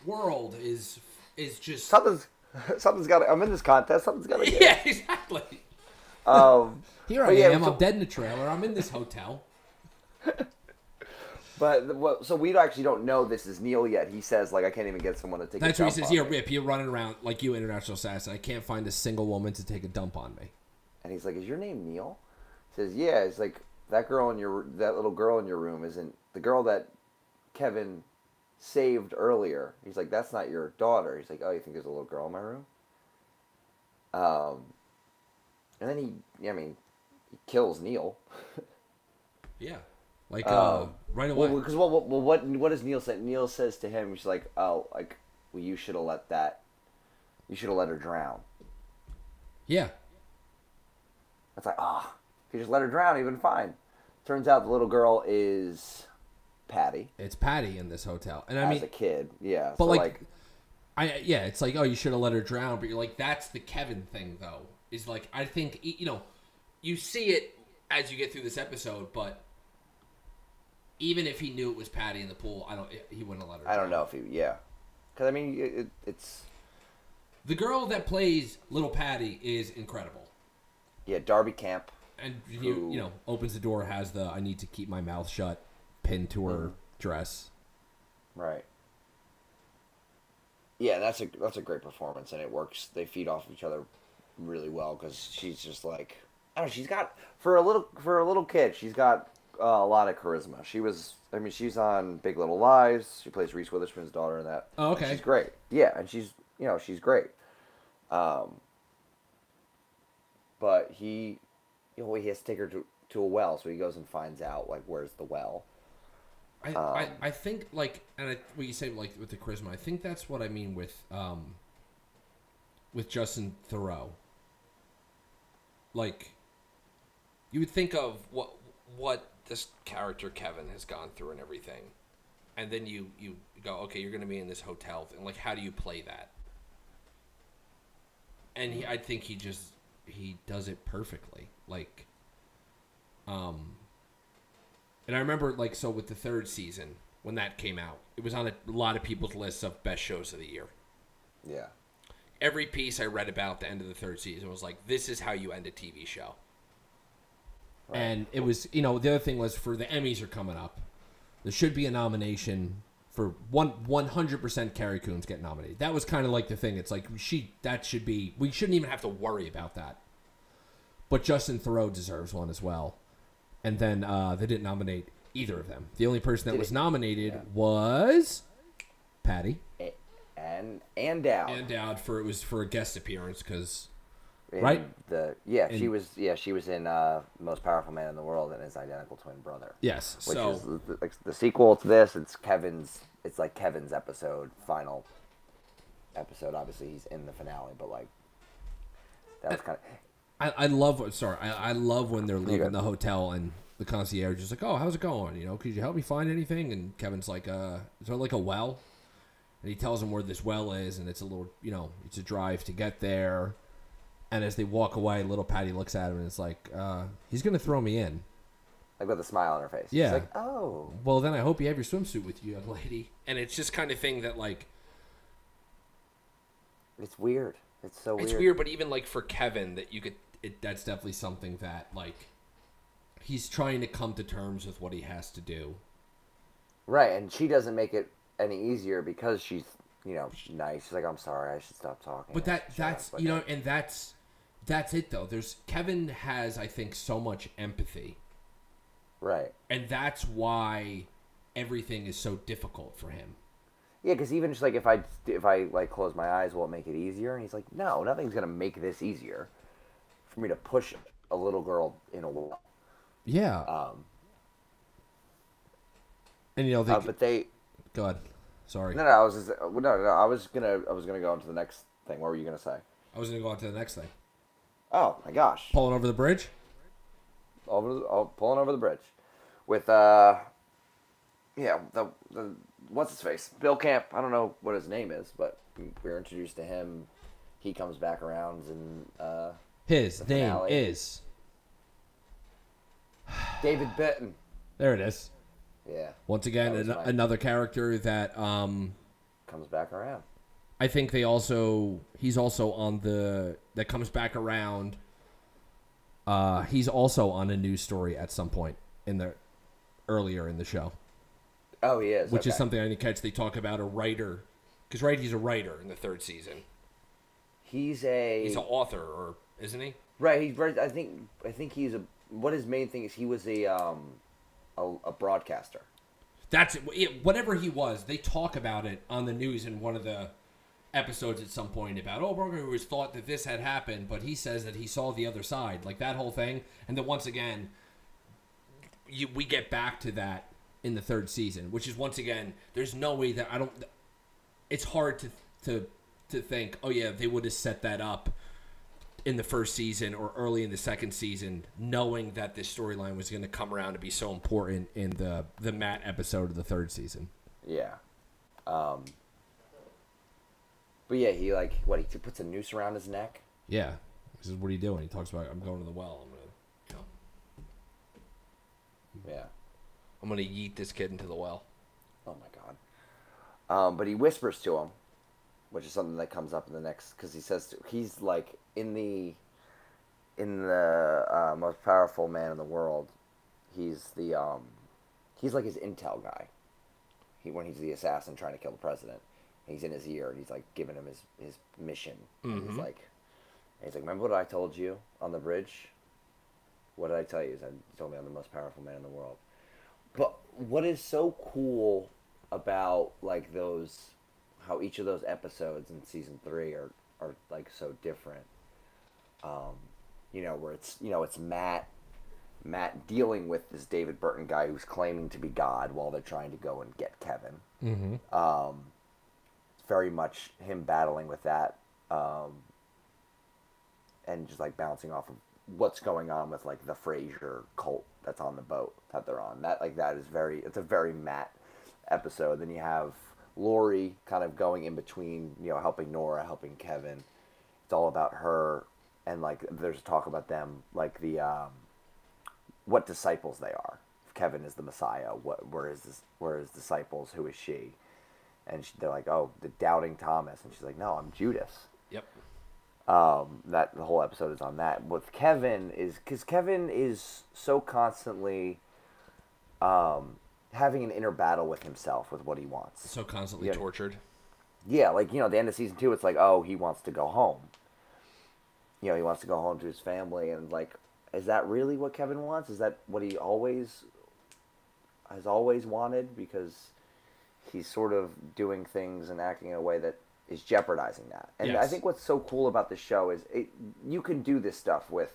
world is is just Something's something's got. to I'm in this contest. Something's got to. yeah, exactly. Um, Here I yeah, am. so- I'm dead in the trailer. I'm in this hotel. but what, so we actually don't know this is Neil yet. He says like I can't even get someone to take. That's a what he says. Yeah, me." Rip, you're running around like you, international assassin. I can't find a single woman to take a dump on me. And he's like, "Is your name Neil?" He says, "Yeah." It's like that girl in your that little girl in your room isn't the girl that Kevin saved earlier. He's like, "That's not your daughter." He's like, "Oh, you think there's a little girl in my room?" Um, and then he, I mean, he kills Neil. Yeah, like uh, Um, right away. Because what, what, well, what, what does Neil say? Neil says to him, he's like, "Oh, like, well, you should have let that, you should have let her drown." yeah, It's like, ah, if you just let her drown, been fine. Turns out the little girl is Patti it's Patti in this hotel, and I as mean, a kid. Yeah, but so like, like, I yeah, it's like oh, you should have let her drown, but you're like that's the Kevin thing though. Is like I think you know, you see it as you get through this episode, but even if he knew it was Patti in the pool, I don't. He wouldn't have let her. I don't know if he, yeah, because I mean, it, it's The girl that plays little Patti is incredible. Yeah, Darby Camp. and you, Who- you know opens the door has the i need to keep my mouth shut pinned to her dress Right. Yeah, that's a that's a great performance, and it works. They feed off each other really well because she's just like I don't know. She's got for a little for a little kid, she's got uh, a lot of charisma. She was, I mean, she's on Big Little Lies. She plays Reese Witherspoon's daughter in that. Oh, okay. She's great. Yeah, and she's you know she's great. Um. But he, you know, he has to take her to to a well, so he goes and finds out like where's the well. I, I, I think like and I, what you say like with the charisma i think that's what i mean with um with justin theroux like you would think of what what this character kevin has gone through and everything and then you you go okay you're gonna be in this hotel thing. Like how do you play that? And he, i think he just he does it perfectly like um and I remember, like, so with the third season, when that came out, it was on a lot of people's lists of best shows of the year. Yeah. Every piece I read about the end of the third season was like, this is how you end a TV show. And it was, you know, the other thing was for the Emmys are coming up. There should be a nomination for one one hundred percent. Carrie Coons get nominated. That was kind of like the thing. It's like she that should be. We shouldn't even have to worry about that. But Justin Theroux deserves one as well. And then uh, they didn't nominate either of them. The only person that Did was it- nominated yeah. was Patti and and Dow. Ann Dowd for it was for a guest appearance because right? The yeah, she was yeah she was in uh, Most Powerful Man in the World and his identical twin brother, yes, which so is the, the, like the sequel to this. It's Kevin's. It's like Kevin's episode, final episode. Obviously, he's in the finale, but like that was kind of I, I love what sorry I, I love when they're leaving the hotel and the concierge is like oh how's it going? You know could you help me find anything? And Kevin's like uh is there like a well? And he tells him where this well is and it's a little you know it's a drive to get there. And as they walk away little Patti looks at him and it's like uh he's gonna throw me in like with a smile on her face. Yeah. She's like, oh, well then I hope you have your swimsuit with you young lady and it's just kind of thing that like it's weird. It's so weird. It's weird. weird, but even like for Kevin, that you could, it, that's definitely something that like he's trying to come to terms with what he has to do. Right, and she doesn't make it any easier because she's you know she's nice. She's like, I'm sorry, I should stop talking. But that that's up." But you know, and that's that's it though. There's Kevin has I think so much empathy, right. and that's why everything is so difficult for him. Yeah, because even just like if I if I like close my eyes, will it make it easier? And he's like, no, nothing's gonna make this easier for me to push a little girl in a wall. Yeah. Um, and you know, they, uh, but they go ahead. Sorry, no, no, I was just, uh, no, no, I was gonna, I was gonna go into the next thing. What were you gonna say? I was gonna go on to the next thing. Oh my gosh, Pulling over the bridge. Over, the, oh, pulling over the bridge, with uh, yeah, the the what's his face, Bill Camp. I don't know what his name is, but we were introduced to him. He comes back around and uh, His name is. David Burton. There it is. Yeah, Once again, an- mine. another character that um, comes back around. I think they also he's also on the that comes back around. Uh, he's also on a news story at some point in the earlier in the show, Oh, he is. which is something I didn't catch. They talk about a writer because right, he's a writer in the third season. He's a He's an author, or isn't he? right. He's right. I think. I think he's a. What his main thing is, he was a um, a, a broadcaster. That's it, whatever he was. They talk about it on the news in one of the episodes at some point about oh Broker was thought that this had happened, but he says that he saw the other side, like that whole thing. And then once again, you, we get back to that in the third season, which is once again, there's no way that I don't. It's hard to to to think, oh yeah, they would have set that up in the first season or early in the second season, knowing that this storyline was going to come around to be so important in the the Matt episode of the third season. Yeah. Um. But yeah, he like what he puts a noose around his neck. Yeah, he says, "What are you doing?" He talks about, "I'm going to the well. I'm gonna, you know, Yeah. I'm gonna yeet this kid into the well." Oh my god. Um, but he whispers to him, which is something that comes up in the next because he says to, he's like in the in the uh, most powerful man in the world. He's the um, he's like his intel guy. He when he's the assassin trying to kill the president, he's in his ear and he's like giving him his his mission. And he's like, he's like, remember what I told you on the bridge? What did I tell you? He said, told me I'm the most powerful man in the world. But what is so cool about like those, how each of those episodes in season three are are like so different. Um, you know where it's you know it's Matt, Matt dealing with this David Burton guy who's claiming to be God while they're trying to go and get Kevin. Mm-hmm. Um, very much him battling with that, um, and just like bouncing off of what's going on with like the Frasier cult that's on the boat that they're on. That like that is very it's a very Matt episode. Then you have Laurie kind of going in between, you know, helping Nora, helping Kevin. It's all about her and like there's a talk about them like the um what disciples they are. If Kevin is the Messiah, what where is this where is disciples, who is she? And she, they're like, "Oh, the doubting Thomas." And she's like, "No, I'm Judas." Yep. um, that the whole episode is on that. With Kevin is because Kevin is so constantly um, having an inner battle with himself with what he wants. So constantly Yeah. tortured. Yeah, like you know, the end of season two, it's like, oh, he wants to go home. You know, he wants to go home to his family, and like, is that really what Kevin wants? Is that what he always has always wanted? Because he's sort of doing things and acting in a way that is jeopardizing that. And I think what's so cool about the show is it, you can do this stuff with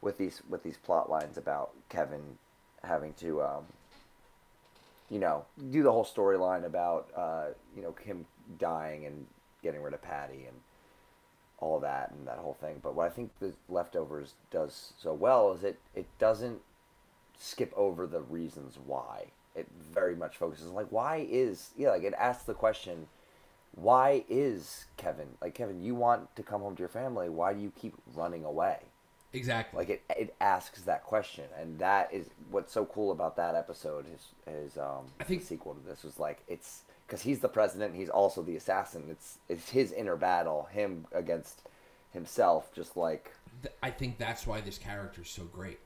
with these with these plot lines about Kevin having to um, you know, do the whole storyline about uh, you know him dying and getting rid of Patti and all that and that whole thing. But what I think the leftovers does so well is it it doesn't skip over the reasons why. It very much focuses like why is yeah like it asks the question why is Kevin like Kevin you want to come home to your family why do you keep running away Exactly. like it, it asks that question and that is what's so cool about that episode is is um I think- the sequel to this was like it's because he's the president and he's also the assassin it's it's his inner battle him against himself just like Th- I think that's why this character's so great.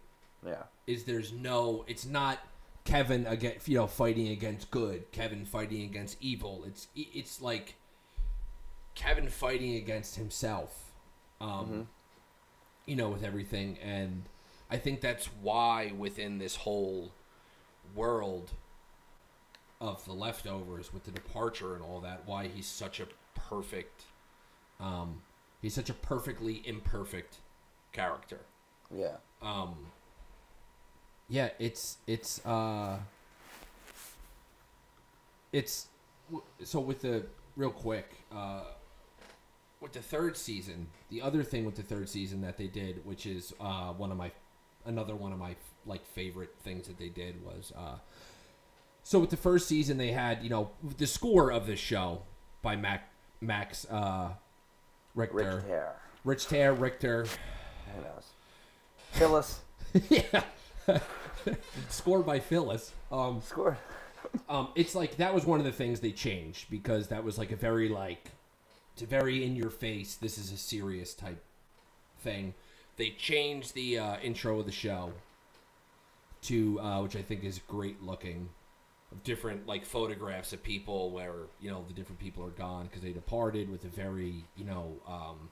yeah Is there's no, it's not Kevin against you know fighting against good, Kevin fighting against evil. It's it's like Kevin fighting against himself. Um, you know, with everything, and I think that's why within this whole world of the leftovers with the departure and all that, why he's such a perfect, um, he's such a perfectly imperfect character. yeah Um, yeah, it's it's uh it's so with the real quick uh with the third season, the other thing with the third season that they did, which is uh one of my another one of my like favorite things that they did was uh so with the first season they had, you know, the score of the show by Mac Max uh Richter. Rich Tear, Richter. Who knows? Phyllis yeah. Scored by Phyllis. Um, scored. um, it's like that was one of the things they changed because that was like a very like, it's a very in your face. This is a serious type thing. They changed the uh, intro of the show to uh, which I think is great looking. Of different like photographs of people where you know the different people are gone because they departed with a very you know um,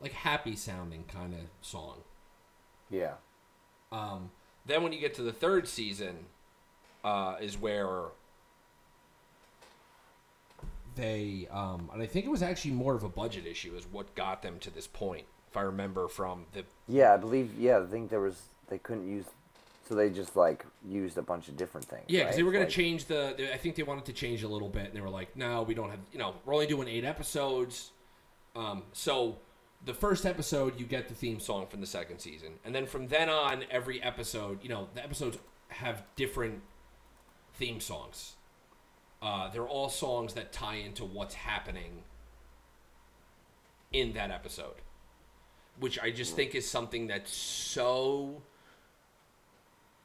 like happy sounding kind of song. Yeah. Um, then when you get to the third season, uh, is where they, um, and I think it was actually more of a budget issue, is what got them to this point. If I remember from the Yeah, I believe. Yeah, I think there was. They couldn't use. So they just like used a bunch of different things. yeah, because right? they were going Like- to change the. they- I think they wanted to change a little bit, and they were like, "No, we don't have. You know, we're only doing eight episodes." Um, so the first episode, you get the theme song from the second season, and then from then on, every episode, you know, the episodes have different theme songs. Uh, they're all songs that tie into what's happening in that episode, which I just think is something that's so.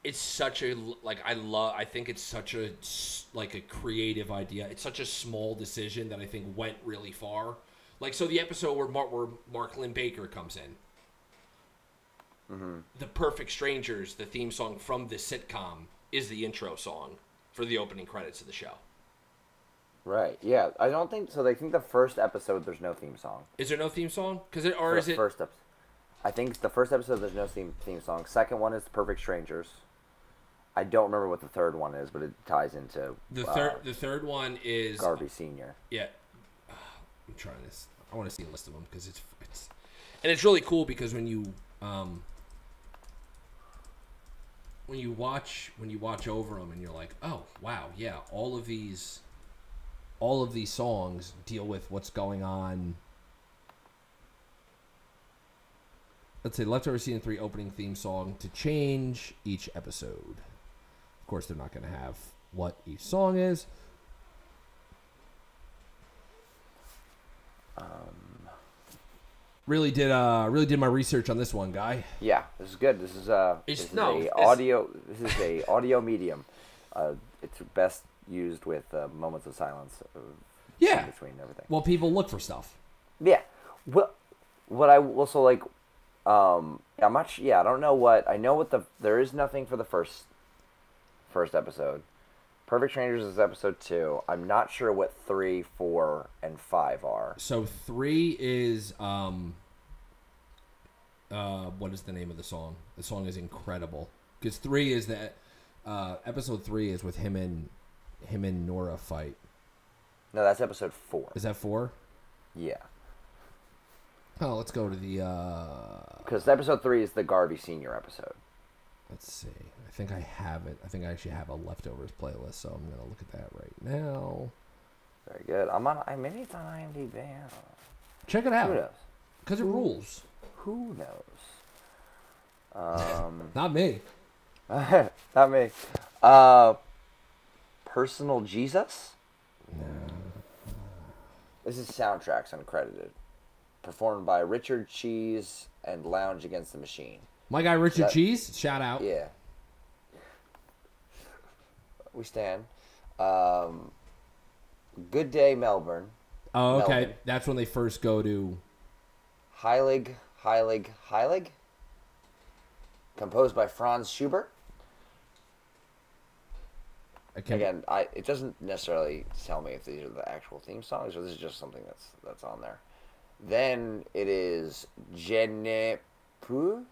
It's such a like I love. I think it's such a like a creative idea. It's such a small decision that I think went really far. Like so, the episode where Mark, where Mark Linn-Baker comes in, the Perfect Strangers, the theme song from the sitcom, is the intro song for the opening credits of the show. Right. Yeah. I don't think so. They think the first episode there's no theme song. Is there no theme song? Because it or For is it? first episode? I think the first episode there's no theme theme song. Second one is Perfect Strangers. I don't remember what the third one is, but it ties into The uh, third, the third one is Garvey Senior. Yeah, trying this. I want to see a list of them because it's it's, and it's really cool because when you um when you watch when you watch over them and you're like, oh wow, yeah, all of these all of these songs deal with what's going on. Let's say Leftover Season 3 opening theme song to change each episode. Of course, they're not going to have what each song is. Really did uh really did my research on this one, guy. Yeah, this is good. This is uh, It's- this is no, a it's- audio. This is a audio medium. Uh, it's best used with uh, moments of silence. Yeah. in between everything. Well, people look for stuff. Yeah. Well, what I also like, um, I'm not. su- Yeah, I don't know what. I know what the. There is nothing for the first, first episode. Perfect Strangers is episode two. I'm not sure what three, four, and five are. So three is um uh what is the name of the song? The song is incredible because three is that uh episode three is with him and him and Nora fight. No, that's episode four. Is that four? Yeah, Oh, let's go to the uh because episode three is the Garvey Senior episode. let's see. I think I have it. I think I actually have a leftovers playlist, so I'm gonna look at that right now. Very good. I'm on. I maybe it's on IMDb. I don't know. Check it Who out knows? because it rules. Who knows? Um, Not me. not me. Uh, Personal Jesus. No. This is soundtracks uncredited, performed by Richard Cheese and Lounge Against the Machine. My guy Richard That- Cheese, shout out. Yeah. We stand. Um, Good Day Melbourne. Oh, okay. Melvin. That's when they first go to. Heilig, Heilig, Heilig. Composed by Franz Schubert. Okay. Again, I it doesn't necessarily tell me if these are the actual theme songs or this is just something that's that's on there. Then it is Je ne peux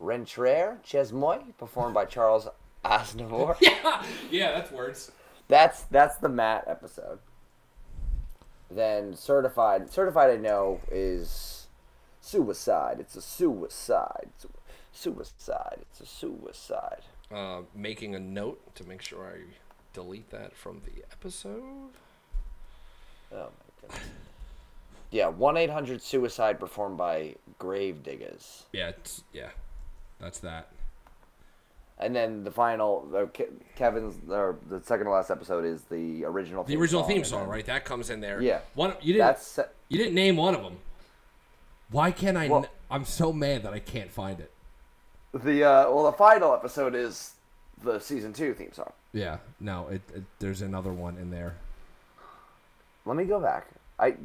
rentrer chez moi, performed by Charles Aznavour. Yeah, yeah, that's words. That's that's the Matt episode. Then certified certified I know is Suicide. It's a suicide. It's a suicide. It's a suicide. Uh, making a note to make sure I delete that from the episode. Oh my goodness. Yeah, one eight hundred suicide performed by Gravediggaz. Yeah, it's, yeah, that's that. And then the final, uh, Ke- Kevin's, or the second to last episode is the original. The original theme song, then- right? That comes in there. Yeah. One. You didn't. That's You didn't name one of them. Why can't I? Well- n- I'm so mad that I can't find it. the uh, well. The final episode is the season two theme song. Yeah. No. It, it. There's another one in there. Let me go back. I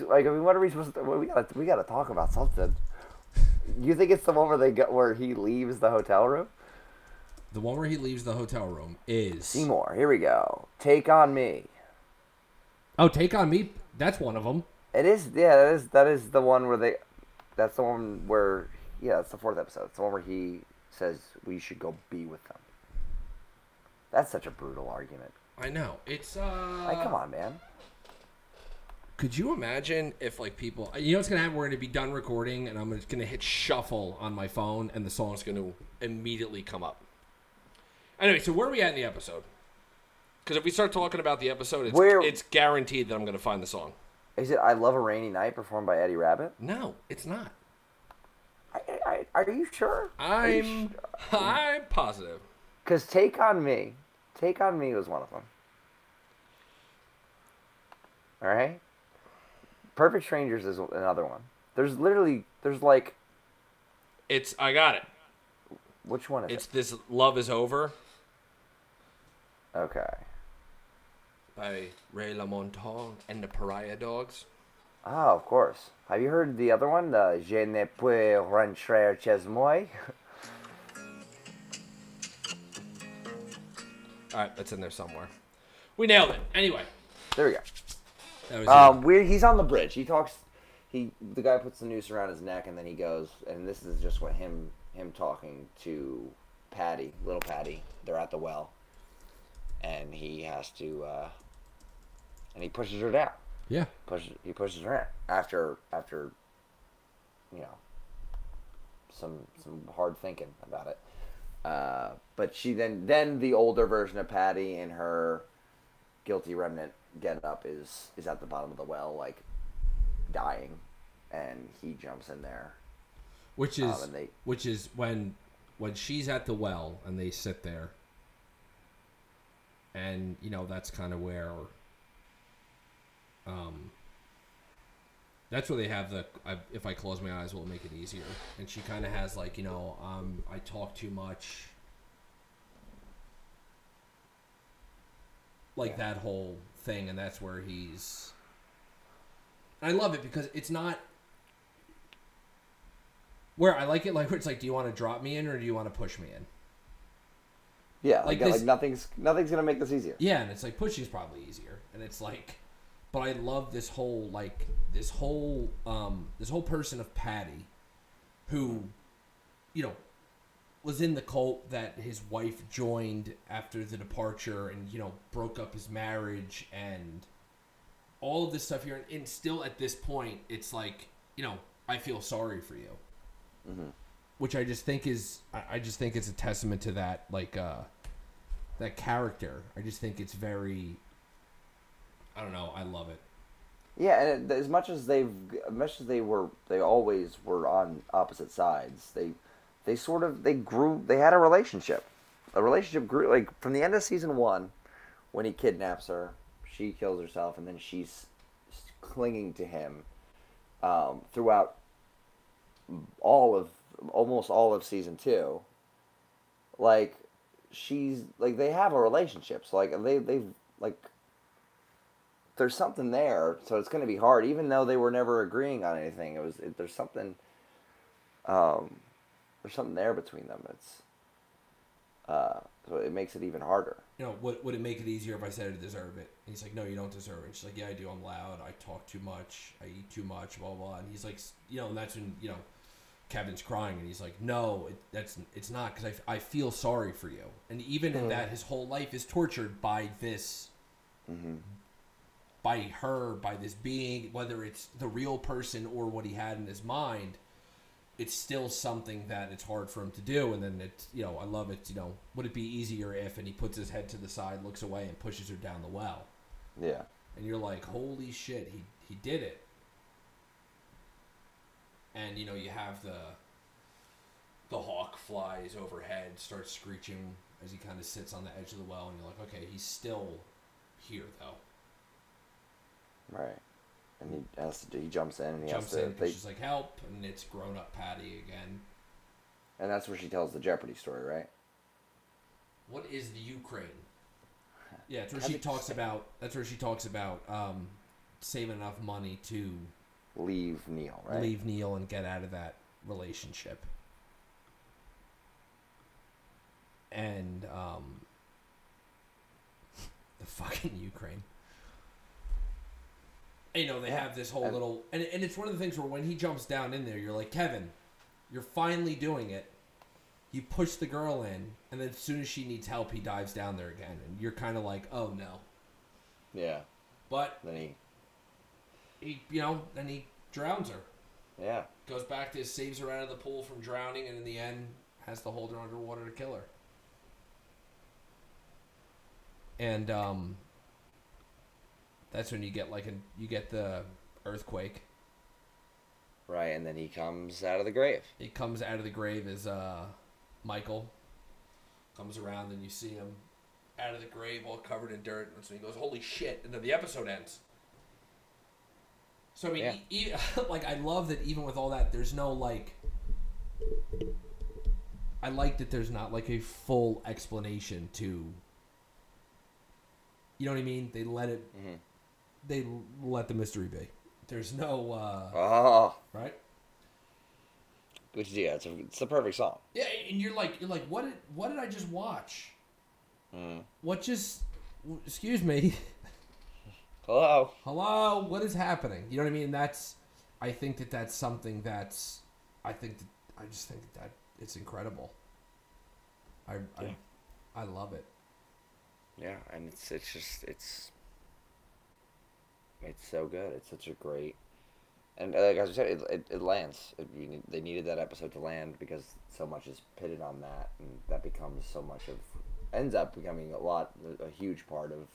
like. I mean, what are we supposed to? We gotta. We gotta talk about something. You think it's the one where they get where he leaves the hotel room? The one where he leaves the hotel room is. Seymour. Here we go. Take on me. Oh, take on me. That's one of them. It is. Yeah, that is. That is the one where they. That's the one where. Yeah, that's the fourth episode. It's the one where he says we should go be with them. That's such a brutal argument. I know. It's. uh Like, come on, man. Could you imagine if like people? You know what's gonna happen? We're gonna be done recording, and I'm just gonna hit shuffle on my phone, and the song's gonna immediately come up. Anyway, so where are we at in the episode? Because if we start talking about the episode, it's, Where- it's guaranteed that I'm gonna find the song. Is it "I Love a Rainy Night" performed by Eddie Rabbitt? No, it's not. I, I, are you sure? I'm I'm positive. Because "Take on Me," "Take on Me" was one of them. All right. "Perfect Strangers" is another one. There's literally there's like It's I got it. which one is it? It's this "Love Is Over" it? Okay. by Ray LaMontagne and the Pariah Dogs. Oh, of course. Have you heard the other one, the Je ne puis rentrer chez moi? All right, that's in there somewhere. We nailed it. Anyway, There we go. Um, we he's on the bridge. He talks. He the guy puts the noose around his neck, and then he goes. And this is just what him him talking to Patti, little Patti. They're at the well, and he has to. Uh, and he pushes her down. yeah. Pushes he pushes her in after after. You know. Some some hard thinking about it. Uh, but she then then the older version of Patti in her guilty remnant get up is is at the bottom of the well like dying and he jumps in there Which is Um, they- which is when when she's at the well and they sit there, and you know that's kind of where, um, that's where they have the I, if I close my eyes, will it make it easier? And she kind of has like you know um I talk too much, like that whole thing, and that's where he's. I love it because it's not where I like it, like where it's like, do you want to drop me in or do you want to push me in? Yeah Like like, like, nothing's nothing's gonna make this easier Yeah, and it's like pushing's probably easier, and it's like, but I love this whole like this whole um this whole person of Patti, who, you know, was in the cult that his wife joined after the departure, and you know broke up his marriage and all of this stuff here, and still at this point, it's like you know I feel sorry for you. which I just think is I I just think it's a testament to that like uh that character. I just think it's very I don't know, I love it. yeah and as much as they've as much as they were they always were on opposite sides they they sort of they grew they had a relationship A relationship grew like from the end of season one when he kidnaps her she kills herself and then she's clinging to him um, throughout all of almost all of season two like she's like they have a relationship so like they they've like there's something there so it's going to be hard even though they were never agreeing on anything it was it, there's something um there's something there between them it's uh so it makes it even harder You know, would, would it make it easier if I said I deserve it? And he's like, no, you don't deserve it. And She's like, yeah, I do. I'm loud. I talk too much. I eat too much. Blah blah. And he's like, you know, and that's when you know, Kevin's crying, and he's like, no, it, that's it's not because I, I feel sorry for you. And even in hmm. that, his whole life is tortured by this, mm-hmm. by her, by this being, whether it's the real person or what he had in his mind, it's still something that it's hard for him to do. And then it's, you know, I love it. You know, would it be easier if? And he puts his head to the side, looks away, and pushes her down the well. Yeah. And you're like, holy shit, he he did it. And you know, you have the the hawk flies overhead, starts screeching as he kind of sits on the edge of the well, and you're like, okay, he's still here though. Right. And he has to he jumps in and he Jumps has to in, they, she's like, help, and it's grown up Patti again. and that's where she tells the Jeopardy story, right? What is the Ukraine? Yeah, it's where she talks about. That's where she talks about um, saving enough money to Leave Neil, right? leave Neil and get out of that relationship. And um, the fucking Ukraine. And, you know they have this whole And- little, and and it's one of the things where when he jumps down in there, you're like Kevin, you're finally doing it. You push the girl in, and then as soon as she needs help, he dives down there again, and you're kind of like, oh no. Yeah. But Then he, he, you know, then he drowns her. yeah. goes back to saves her out of the pool from drowning, and in the end has to hold her underwater to kill her. And um, that's when you get like a you get the earthquake. Right, and then he comes out of the grave. He comes out of the grave as uh, Michael comes around, and you see him out of the grave all covered in dirt. And so he goes, "Holy shit!" And then the episode ends. So I mean, Yeah. e- e- like I love that even with all that, there's no like. I like that there's not like a full explanation to. You know what I mean? They let it. Mhm. They let the mystery be. There's no uh, Oh, right. which is yeah, it's, a, it's the perfect song. Yeah, and you're like, you're like, what did, what did I just watch? Mm. What just, excuse me, Hello. hello, what is happening? You know what I mean? That's, I think that that's something that's, I think that, I just think that, that it's incredible. I, Yeah. I, I love it. Yeah, and it's it's just it's it's so good. It's such a great and uh, like as I said, it it, it lands. It, you they needed that episode to land because so much is pitted on that, and that becomes so much of ends up becoming a lot a huge part of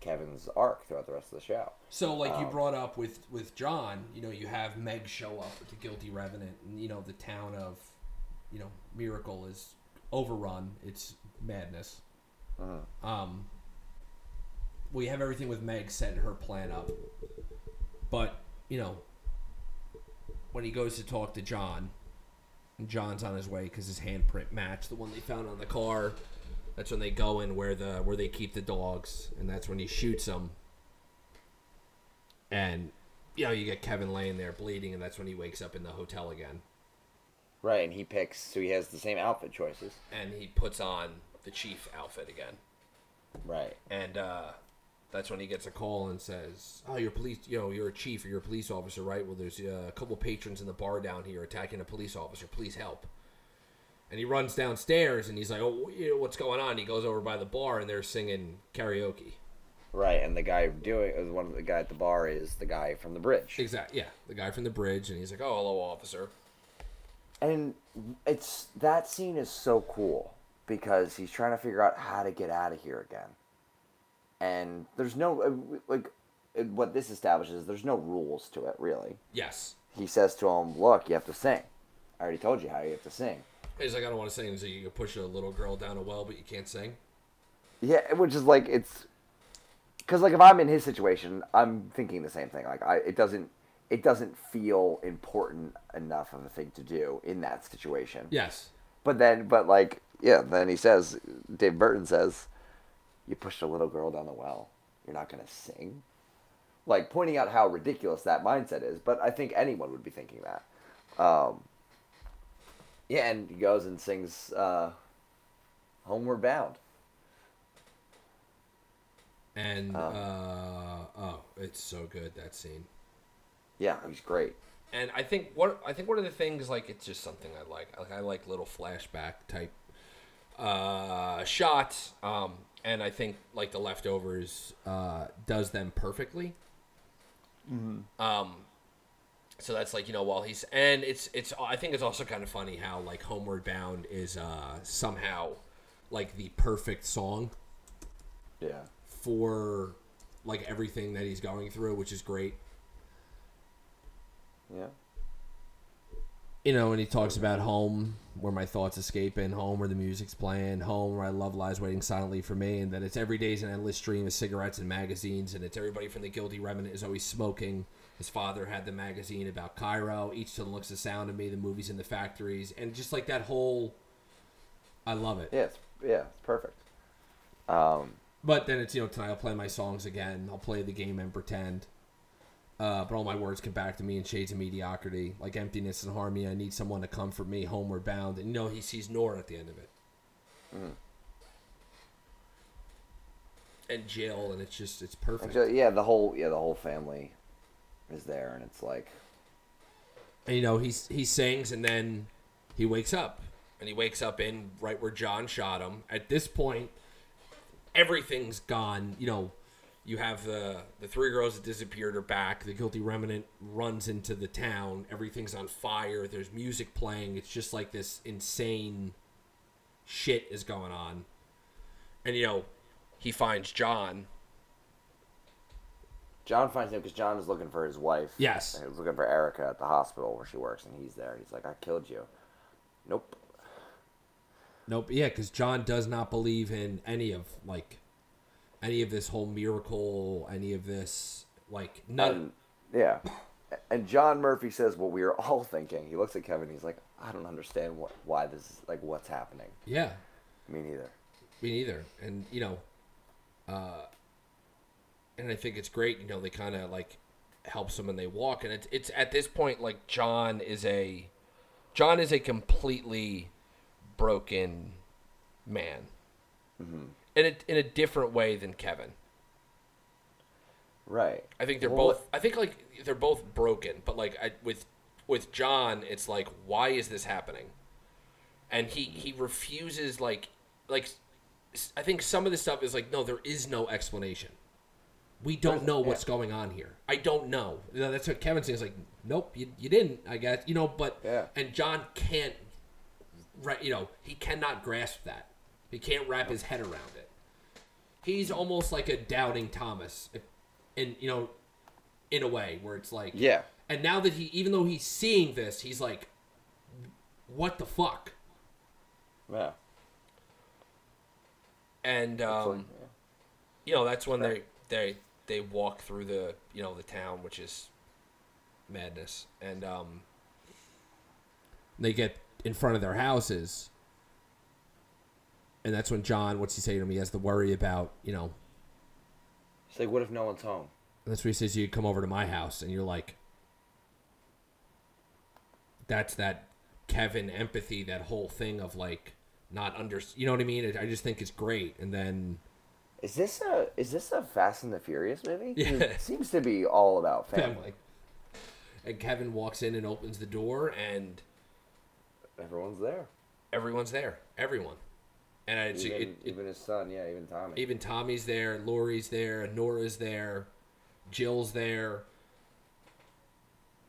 Kevin's arc throughout the rest of the show. So, like you Um, brought up with with John, you know, you have Meg show up with the guilty remnant, and you know the town of, you know, Miracle is overrun. It's madness. Um, we have everything with Meg setting her plan up, but you know, when he goes to talk to John, and John's on his way because his handprint matched the one they found on the car. That's when they go in where the where they keep the dogs, and that's when he shoots them. And you know, you get Kevin laying there bleeding, and that's when he wakes up in the hotel again, Right, and he picks so he has the same outfit choices. and he puts on the chief outfit again. Right. and uh, that's when he gets a call and says, "Oh, you're police. You know, you're a chief or you're a police officer, right? Well, there's uh, a couple patrons in the bar down here attacking a police officer. Please help." And he runs downstairs and he's like, "Oh, you know, what's going on?" He goes over by the bar and they're singing karaoke. Right, and the guy doing one of the guy at the bar is the guy from the bridge. Exactly. Yeah, the guy from the bridge, and he's like, "Oh, hello, officer." And it's that scene is so cool because he's trying to figure out how to get out of here again. And there's no uh, like uh, what this establishes. There's no rules to it really. Yes. He says to him, "Look, you have to sing. I already told you how you have to sing." He's like, "I don't want to sing." So you can push a little girl down a well, but you can't sing. Yeah, which is like it's because like if I'm in his situation, I'm thinking the same thing. Like I, it doesn't, it doesn't feel important enough of a thing to do in that situation. Yes. But then, but like, yeah, then he says, Dave Burton says, you pushed a little girl down the well. You're not going to sing. Like, pointing out how ridiculous that mindset is. But I think anyone would be thinking that. Um, yeah, and he goes and sings uh, Homeward Bound. And Um. uh, oh, it's so good that scene. Yeah, he's great. And I think what I think one of the things like it's just something I like. Like I like little flashback type uh, shots. Um, and I think like the leftovers uh, does them perfectly. Um, so that's like you know while he's and it's it's I think it's also kind of funny how like Homeward Bound is uh, somehow like the perfect song Yeah. for like everything that he's going through, which is great. Yeah. you know, and he talks about home, where my thoughts escape and home where the music's playing, home where I love lies waiting silently for me, and that it's every day's an endless stream of cigarettes and magazines, and it's everybody from the guilty remnant is always smoking. His father had the magazine about Cairo. Each to looks the sound of me, the movies in the factories, and just like that whole. I love it. Yeah. It's, yeah. It's perfect. Um. But then it's you know tonight I'll play my songs again. I'll play the game and pretend. Uh, but all my words come back to me in shades of mediocrity, like emptiness and harmony. I need someone to comfort me, homeward bound. And you know he sees Nora at the end of it, and Jill, and it's just it's perfect. Yeah. The whole yeah the whole family is there, and it's like And you know he's he sings, and then he wakes up, and he wakes up in right where John shot him. At this point, everything's gone. You know, you have the the three girls that disappeared are back. The guilty remnant runs into the town. Everything's on fire. There's music playing. It's just like this insane shit is going on. And you know, he finds John. John finds him because John is looking for his wife. Yes. He was looking for Erica at the hospital where she works, and he's there. He's like, "I killed you." Nope. Nope. Yeah, because John does not believe in any of like any of this whole miracle, any of this like none. And, yeah. And John Murphy says what we are all thinking. He looks at Kevin. He's like, "I don't understand what why this is like what's happening." yeah, Me neither. me neither. And you know, uh, and I think it's great. You know, they kind of like helps them and they walk, and it's it's at this point like John is a John is a completely broken man, Mm-hmm. in a in a different way than Kevin. Right. I think they're Well, both. I think like they're both broken, but like I, with with John, it's like why is this happening? And he he refuses like like I think some of the stuff is like no, there is no explanation. We don't know what's going on here. I don't know. You know, That's what Kevin's saying. Is like nope, you, you didn't. I guess you know, but Yeah. and John can't. Right, you know, he cannot grasp that. He can't wrap his head around it. He's almost like a doubting Thomas, in you know, in a way where it's like Yeah. and now that he, even though he's seeing this, he's like, "What the fuck?" Yeah. And So, um, you know, that's when they they they walk through the you know the town, which is madness, and um, they get in front of their houses, and that's when John, what's he say to him? He has to worry about you know. It's like, what if no one's home? That's what he says. You come over to my house, and you're like, that's that Kevin empathy, that whole thing of like not under. You know what I mean? I just think it's great, and then Is this a is this a Fast and the Furious movie? Yeah. It seems to be all about family. And Kevin walks in and opens the door, and Everyone's there. everyone's there. Everyone, and it's, Even, it, it, even his son, yeah, even Tommy. even Tommy's there, Laurie's there, Nora's there, Jill's there.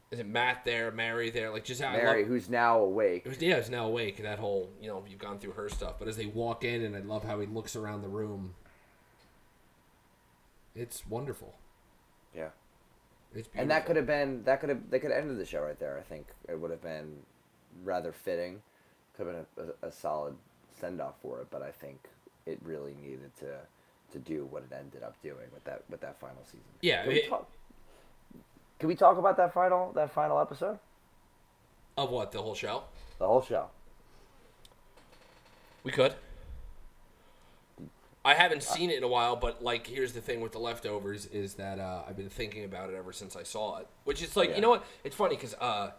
Is it Matt there? Mary there? Like just I Mary, love- who's now awake. Was, yeah, it's now awake. That whole, you know, you've gone through her stuff. But as they walk in, and I love how he looks around the room. It's wonderful. Yeah. It's beautiful. And that could have been that could have they could have ended the show right there. I think it would have been rather fitting. Could have been a, a, a solid send off for it, but I think it really needed to to do what it ended up doing with that with that final season. Yeah, Can we talk? Can we talk about that final that final episode? of what the whole show. The whole show. We could. I haven't seen it in a while, but like, here's the thing with the leftovers is that uh, I've been thinking about it ever since I saw it. Which is like, Yeah. you know what? It's funny because, uh,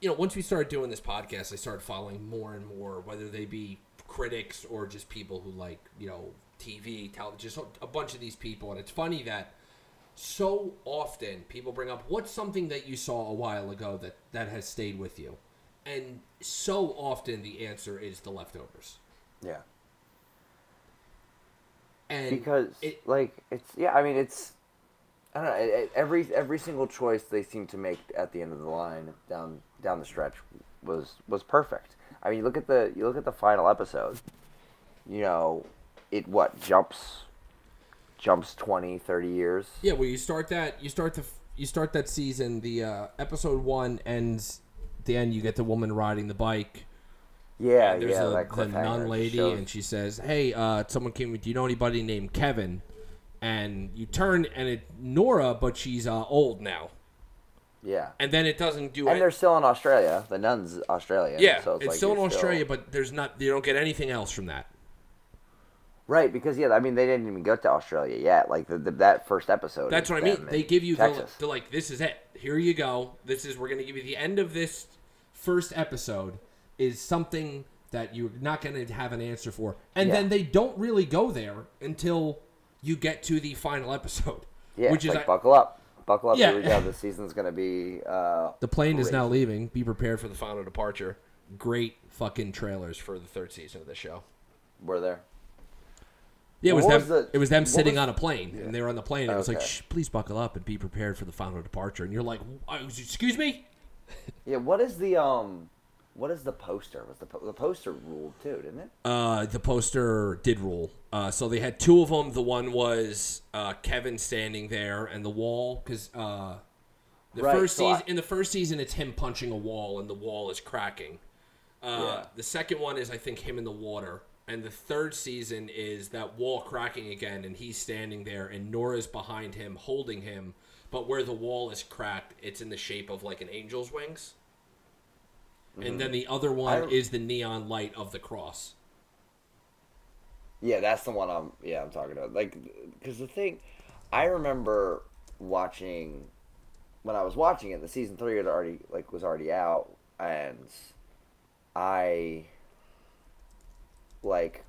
you know, once we started doing this podcast, I started following more and more, whether they be critics or just people who like, you know, TV, television, just a bunch of these people. And it's funny that so often people bring up what's something that you saw a while ago that that has stayed with you, and so often the answer is the leftovers. Yeah. And because it, like it's yeah i mean it's i don't know every every single choice they seem to make at the end of the line down down the stretch was was perfect i mean you look at the you look at the final episode you know it what jumps jumps 20 30 years yeah, well, you start that you start the you start that season. The uh, episode one ends. At the end, you get the woman riding the bike. Yeah there's yeah a, that the nun lady, shows- and she says, "Hey, uh, someone came. With do you know anybody named Kevin?" And you turn, and it's Nora, but she's uh, old now. yeah And then it doesn't do and it. they're still in australia the nun's Australia. Yeah, so it's, it's, like still in Australia, but there's not. You don't get anything else from that. right because yeah i mean they didn't even go to australia yet like the, the, that first episode That's what I mean. They give you the, Texas. they're like, this is it. Here you go. This is we're gonna give you the end of this first episode is something that you're not gonna have an answer for, and Yeah. then they don't really go there until you get to the final episode. Yeah, which is like I- buckle up, buckle up. Yeah. Here we go. This season's gonna be. Uh, the plane is now leaving. Be prepared for the final departure. Great fucking trailers for the third season of the show. We're there. Yeah, it was What them. was the- it was them sitting was- on a plane, and they were on the plane. And it was like, Shh, "Please buckle up and be prepared for the final departure." And you're like, "Uh, "Excuse me." Yeah. What is the um? What is the poster? Was the po- the poster ruled too? Didn't it? Uh, the poster did rule. Uh, so they had two of them. The one was uh, Kevin standing there, and the wall because uh, the Right, first so I- season in the first season it's him punching a wall, and the wall is cracking. Uh, Yeah. The second one is I think him in the water, and the third season is that wall cracking again, and he's standing there, and Nora's behind him holding him, but where the wall is cracked, it's in the shape of like an angel's wings. Mm-hmm. And then the other one I- is the neon light of the cross. Yeah, that's the one I'm. Yeah, I'm talking about. Like, because the thing, I remember watching when I was watching it. The season three had already like was already out, and I like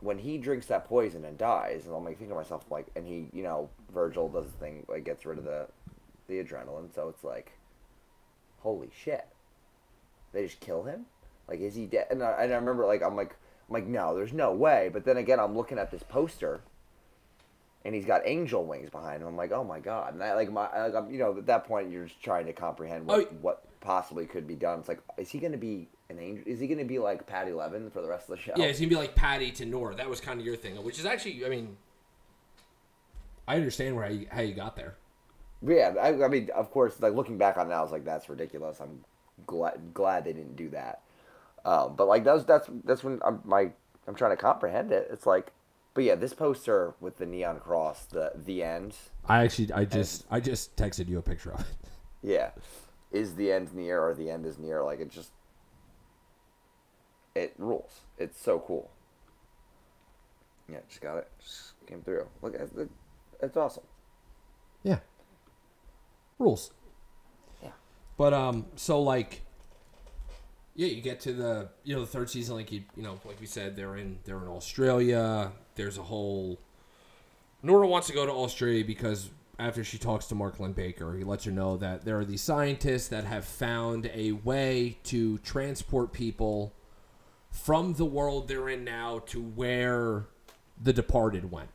when he drinks that poison and dies, and I'm like thinking to myself like, and he, you know, Virgil does the thing like gets rid of the the adrenaline, so it's like, holy shit, they just kill him. Like, is he dead? And I, and I remember like I'm like I'm like no, there's no way. But then again, I'm looking at this poster. And he's got angel wings behind him. I'm like, oh my god! And I like my, like, I'm, you know, at that point, you're just trying to comprehend what, Oh, what possibly could be done. It's like, is he going to be an angel? Is he going to be like Patti Levin for the rest of the show? Yeah, he's gonna be like Patti to Nora. That was kind of your thing, which is actually, I mean, I understand where how you, how you got there. Yeah, I, I mean, of course, like looking back on it now, I was like, that's ridiculous. I'm glad glad they didn't do that. Um, but like that's that's that's when I'm my I'm trying to comprehend it. It's like, but yeah, this poster with the neon cross, the the end, I actually, I just, I just texted you a picture of it. yeah, is the end near or the end is near? Like it just, it rules. It's so cool. Yeah, just got it. Just came through. Look, it's, it's awesome. Yeah. Rules. But um, so like, yeah, you get to the you know the third season, like you you know like we said, they're in they're in Australia. There's a whole. Nora wants to go to Australia because after she talks to Mark Linn-Baker, he lets her know that there are these scientists that have found a way to transport people from the world they're in now to where the departed went.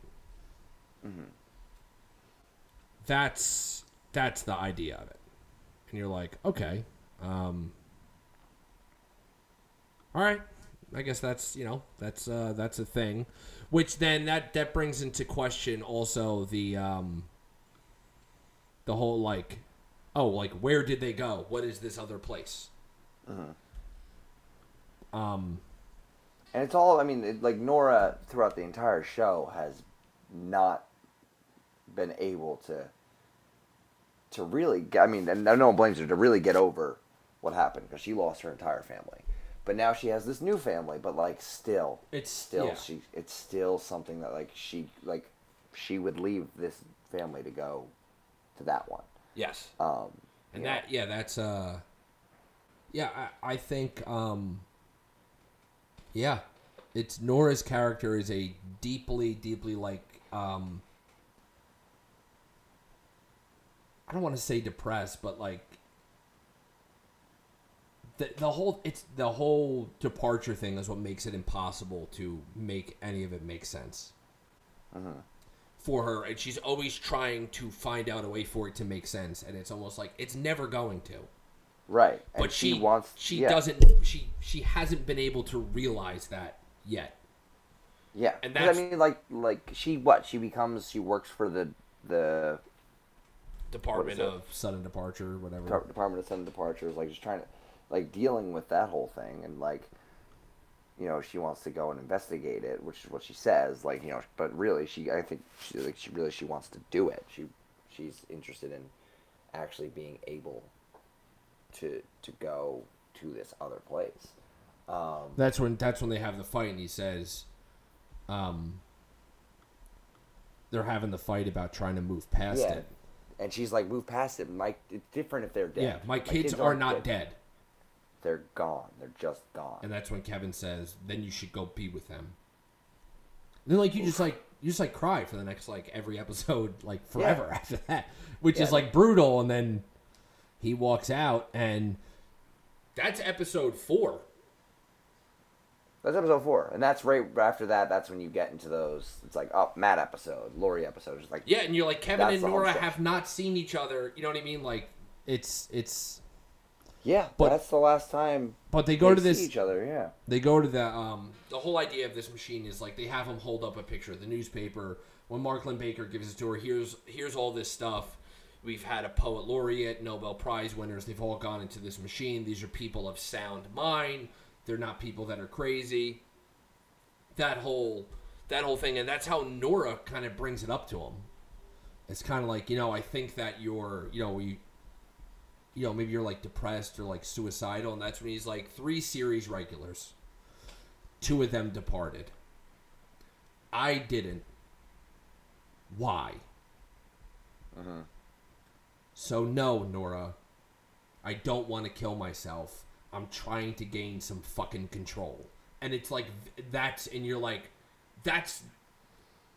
That's that's the idea of it, and you're like, okay, um, all right, I guess that's you know that's uh, that's a thing, which then that that brings into question also the um, the whole like, oh, like where did they go? What is this other place? Um, And it's all, I mean, it, like Nora throughout the entire show has not been able to to really, get, I mean, and no one blames her to really get over what happened because she lost her entire family. But now she has this new family, but like still, It's- still yeah. she, it's still something that like she like she would leave this family to go to that one. yes. Um, and that yeah that's uh yeah i, I think um yeah it's nora's character is a deeply deeply like um i don't want to say depressed but like the, the whole it's the whole departure thing is what makes it impossible to make any of it make sense uh-huh. for her, and she's always trying to find out a way for it to make sense, and it's almost like it's never going to. Right. And But she, wants. she yeah. doesn't. She she hasn't been able to realize that yet. Yeah. And that's- I mean, like, like she what? She becomes. She works for the the Department of sudden departure, whatever. Department of Sudden Departures, like just trying to, like dealing with that whole thing, and like, you know, she wants to go and investigate it, which is what she says, like you know, but really, she, I think, she like she really she wants to do it. She, she's interested in actually being able to to go to this other place. Um, That's when that's when they have the fight, and he says, um, they're having the fight about trying to move past yeah, it. And she's like, move past it. Mike, it's different if they're dead. Yeah, my kids, are aren't not dead. They're gone. They're just gone. And that's when Kevin says, "Then you should go be with them." And then like you just like you just like cry for the next like every episode like forever after that, which is like brutal. And then he walks out, and that's episode four. That's episode four, and that's right after that. That's when you get into those. It's like oh, Matt episode, Laurie episode. It's like Yeah, and you're like Kevin and Nora have not seen each other. You know what I mean? Like it's it's. yeah, But- that's the last time But they go they to this. each other. Yeah, they go to the um the whole idea of this machine is like they have him hold up a picture of the newspaper when Mark Linn-Baker gives it to her here's here's all this stuff we've had a poet laureate nobel prize winners they've all gone into this machine these are people of sound mind they're not people that are crazy. That whole that whole thing and that's how Nora kind of brings it up to him it's kind of like you know I think that you're you know you you know maybe you're like depressed or like suicidal and that's when he's like three series regulars. Two of them departed. I didn't. Why? Uh huh. so no nora. I don't want to kill myself i'm trying to gain some fucking control and it's like that's and you're like that's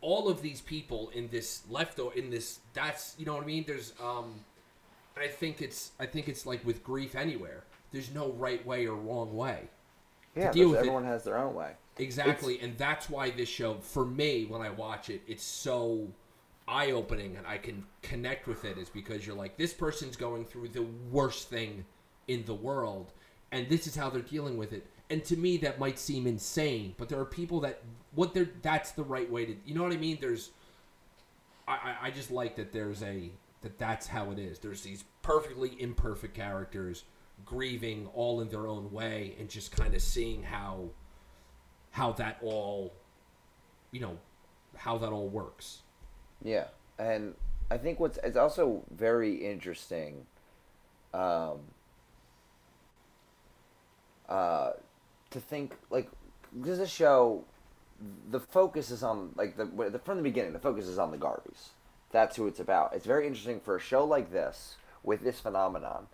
all of these people in this left or in this that's you know what i mean there's um I think it's I think it's like with grief anywhere. There's no right way or wrong way. yeah. with it- everyone has their own way. Exactly, and that's why this show, for me, when I watch it, it's so eye opening and I can connect with it. Is because you're like, this person's going through the worst thing in the world, and this is how they're dealing with it. And to me, that might seem insane, but there are people that what they're that's the right way to. You know what I mean? There's, I I, just like that there's a that that's how it is. There's these perfectly imperfect characters grieving all in their own way and just kind of seeing how how that all you know how that all works Yeah, and I think what's it's also very interesting. Um, uh, to think like because this show, the focus is on like the, the from the beginning. The focus is on the Garveys. That's who it's about. It's very interesting for a show like this with this phenomenon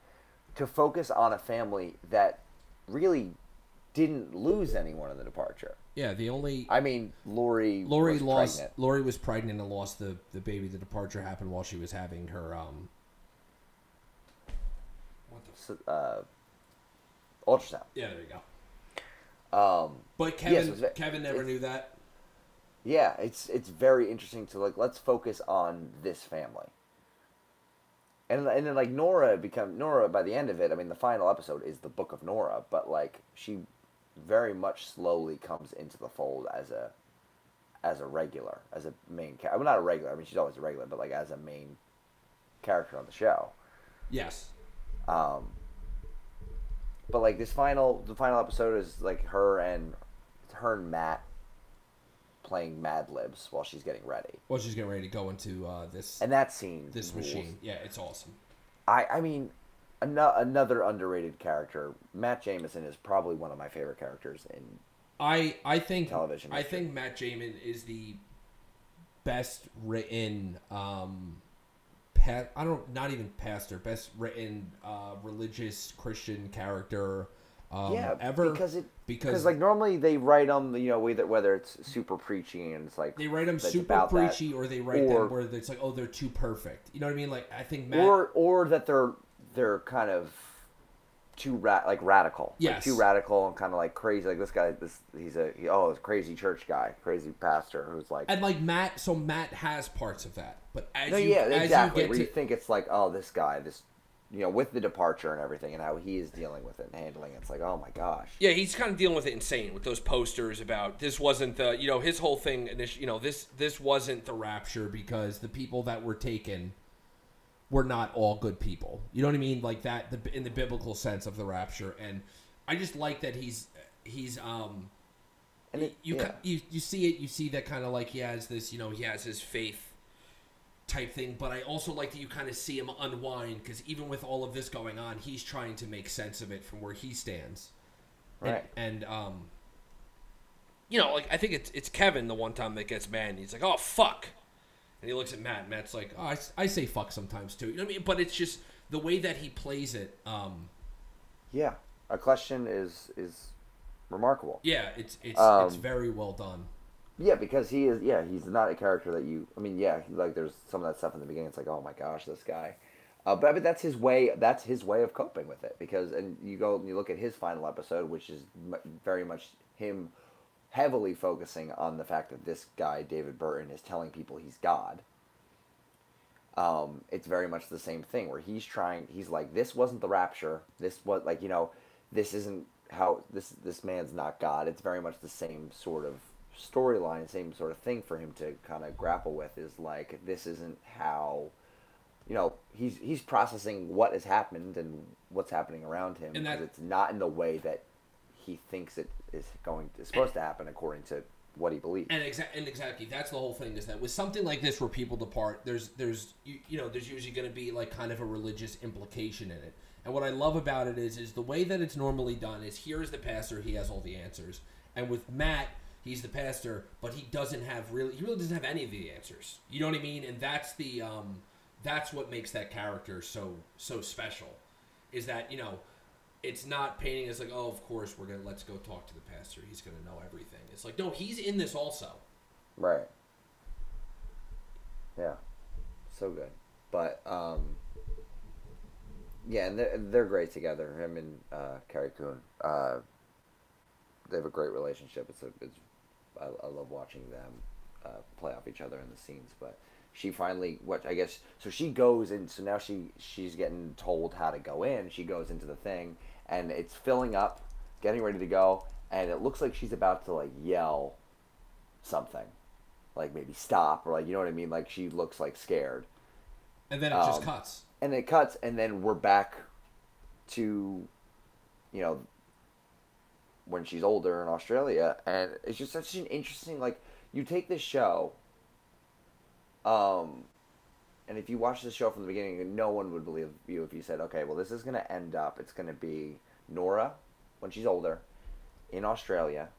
to focus on a family that really didn't lose anyone in the departure. yeah the only I mean, Laurie. laurie was lost pregnant. laurie was pregnant and lost the the baby the departure happened while she was having her um what the s- Uh, ultrasound. yeah there you go Um, but kevin kevin never knew that Yeah, it's it's very interesting to like let's focus on this family. And and then like Nora become Nora by the end of it, I mean the final episode is the book of Nora, but like she very much slowly comes into the fold as a as a regular, as a main character. Well, not a regular. I mean, she's always a regular, but like as a main character on the show. yes Um, but like this final, the final episode is like her and her and Matt playing Mad Libs while she's getting ready, well she's getting ready to go into uh this and that scene. this rules. machine yeah it's awesome I I mean, ano- another underrated character. Matt Jamison is probably one of my favorite characters in. I I think Television I think Matt Damon is the best written um pa- I don't not even pastor best written uh religious Christian character um yeah, ever. because it because like normally they write them, you know, whether whether it's super preachy and it's like they write them super about that, preachy or they write or- them where it's like oh they're too perfect. You know what I mean? Like I think Matt or or that they're they're kind of too ra- like radical. Yes. Like, too radical and kind of like crazy. Like this guy, this he's a he, oh, he's a crazy church guy, crazy pastor who's like. And like Matt, so Matt has parts of that, but as no, you yeah, as exactly. you Where get you to think it's like, oh, this guy, this, you know, with the departure and everything, and how he is dealing with it and handling it. It's like, oh my gosh. Yeah, he's kind of dealing with it insane with those posters about this wasn't the you know his whole thing. initi- You know this this wasn't the rapture because the people that were taken were not all good people. You know what I mean? Like that the, in the biblical sense of the rapture. And I just like that he's he's um And it, you yeah. you you see it. You see that kind of like he has this. You know, he has his faith type thing. But I also like that you kind of see him unwind because even with all of this going on, he's trying to make sense of it from where he stands. And- Right. And, um, You know, like I think it's it's Kevin the one time that gets mad. and He's like, oh fuck, and he looks at Matt. and Matt's like, oh, I, I say fuck sometimes too. You know what I mean? But it's just the way that he plays it. Um, yeah. A question is is remarkable. yeah, it's it's it's Um, very well done. Yeah, because he is. Yeah, he's not a character that you. I mean, yeah, like there's some of that stuff in the beginning. It's like, oh my gosh, this guy. Uh, but I mean, that's his way. That's his way of coping with it. Because and you go and you look at his final episode, which is m- very much him heavily focusing on the fact that this guy David Burton is telling people he's God. Um, it's very much the same thing where he's trying. He's like, this wasn't the rapture. This was like you know, this isn't how this this man's not God. It's very much the same sort of storyline, same sort of thing for him to kind of grapple with. Is like this isn't how, you know, he's he's processing what has happened and what's happening around him And because it's not in the way that he thinks it is going is supposed to happen according to what he believes. And exa- and exactly that's the whole thing is that with something like this where people depart, there's there's you, you know there's usually going to be like kind of a religious implication in it. And what I love about it is is the way that it's normally done is here is the pastor, he has all the answers, and with Matt. He's the pastor, but he doesn't have really. He really doesn't have any of the answers. You know what I mean? And that's the um, that's what makes that character so so special. Is that you know, it's not painting as like, oh, of course we're gonna let's go talk to the pastor. He's gonna know everything. It's like, no, he's in this also. Right. Yeah. So good. But um yeah, and they're, they're great together. Him and uh, Carrie Coon. Uh, they have a great relationship. It's a, it's I, I love watching them uh, play off each other in the scenes. But she finally, what I guess, so she goes and So now she she's getting told how to go in. She goes into the thing, and it's filling up, getting ready to go, and it looks like she's about to like yell something. Like maybe stop or like you know what I mean? Like she looks like scared. And then it just Um, cuts. and it cuts and then we're back to you know when she's older in Australia and it's just such an interesting like you take this show um and if you watch the show from the beginning no one would believe you if you said okay well this is going to end up it's going to be Nora when she's older in Australia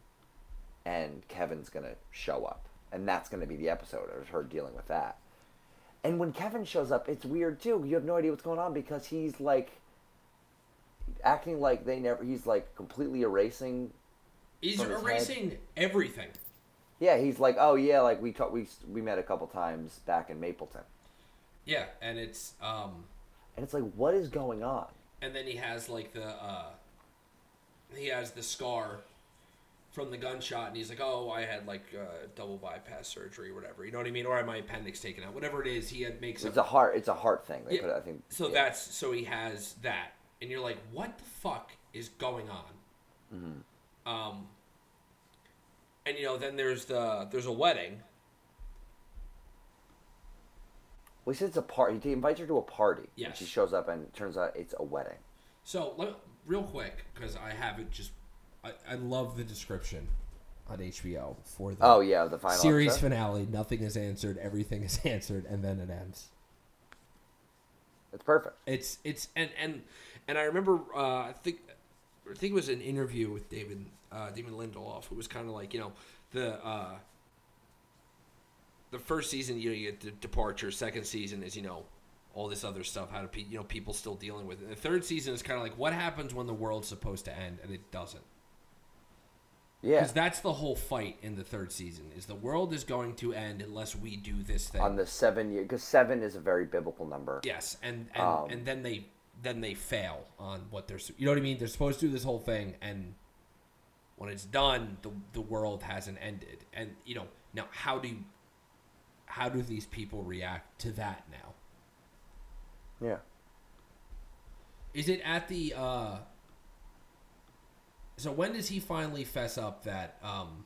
and Kevin's going to show up and that's going to be the episode of her dealing with that and when Kevin shows up, it's weird too. You have no idea what's going on because he's like acting like they never. He's like completely erasing. He's erasing everything. Yeah, he's like, oh yeah, like we talked, we we met a couple times back in Mapleton, Yeah, and it's um, and it's like, what is going on? and then he has like the uh, he has the scar from the gunshot, and he's like, oh, I had like uh, double bypass surgery, or whatever. You know what I mean? Or I had my appendix taken out, whatever it is. He had makes It's a a heart. It's a heart thing. They Yeah. put, it, I think. So yeah. that's so he has that, and you're like, what the fuck is going on? Mm-hmm. Um, and you know, then there's the there's a wedding. Well, he says it's a party. He invites her to a party. and Yes. she shows up, and it turns out it's a wedding. So let, real quick, because I have it just, I, I love the description on HBO for the Oh yeah, the final series episode. finale. Nothing is answered, everything is answered, and then it ends. It's perfect. It's it's and and and I remember uh, I think I think it was an interview with David uh, David Lindelof who was kind of like you know the uh, the first season you know you get the departure second season is you know all this other stuff how do pe- you know people still dealing with it the third season is kind of like what happens when the world's supposed to end and it doesn't Yeah. because that's the whole fight in the third season is the world is going to end unless we do this thing On the seven year, because seven is a very biblical number. Yes, and and, Um, and then they then they fail on what they're. You know what I mean? They're supposed to do this whole thing, and when it's done, the the world hasn't ended. And you know now how do you, how do these people react to that now? Yeah. Is it at the uh so when does he finally fess up that um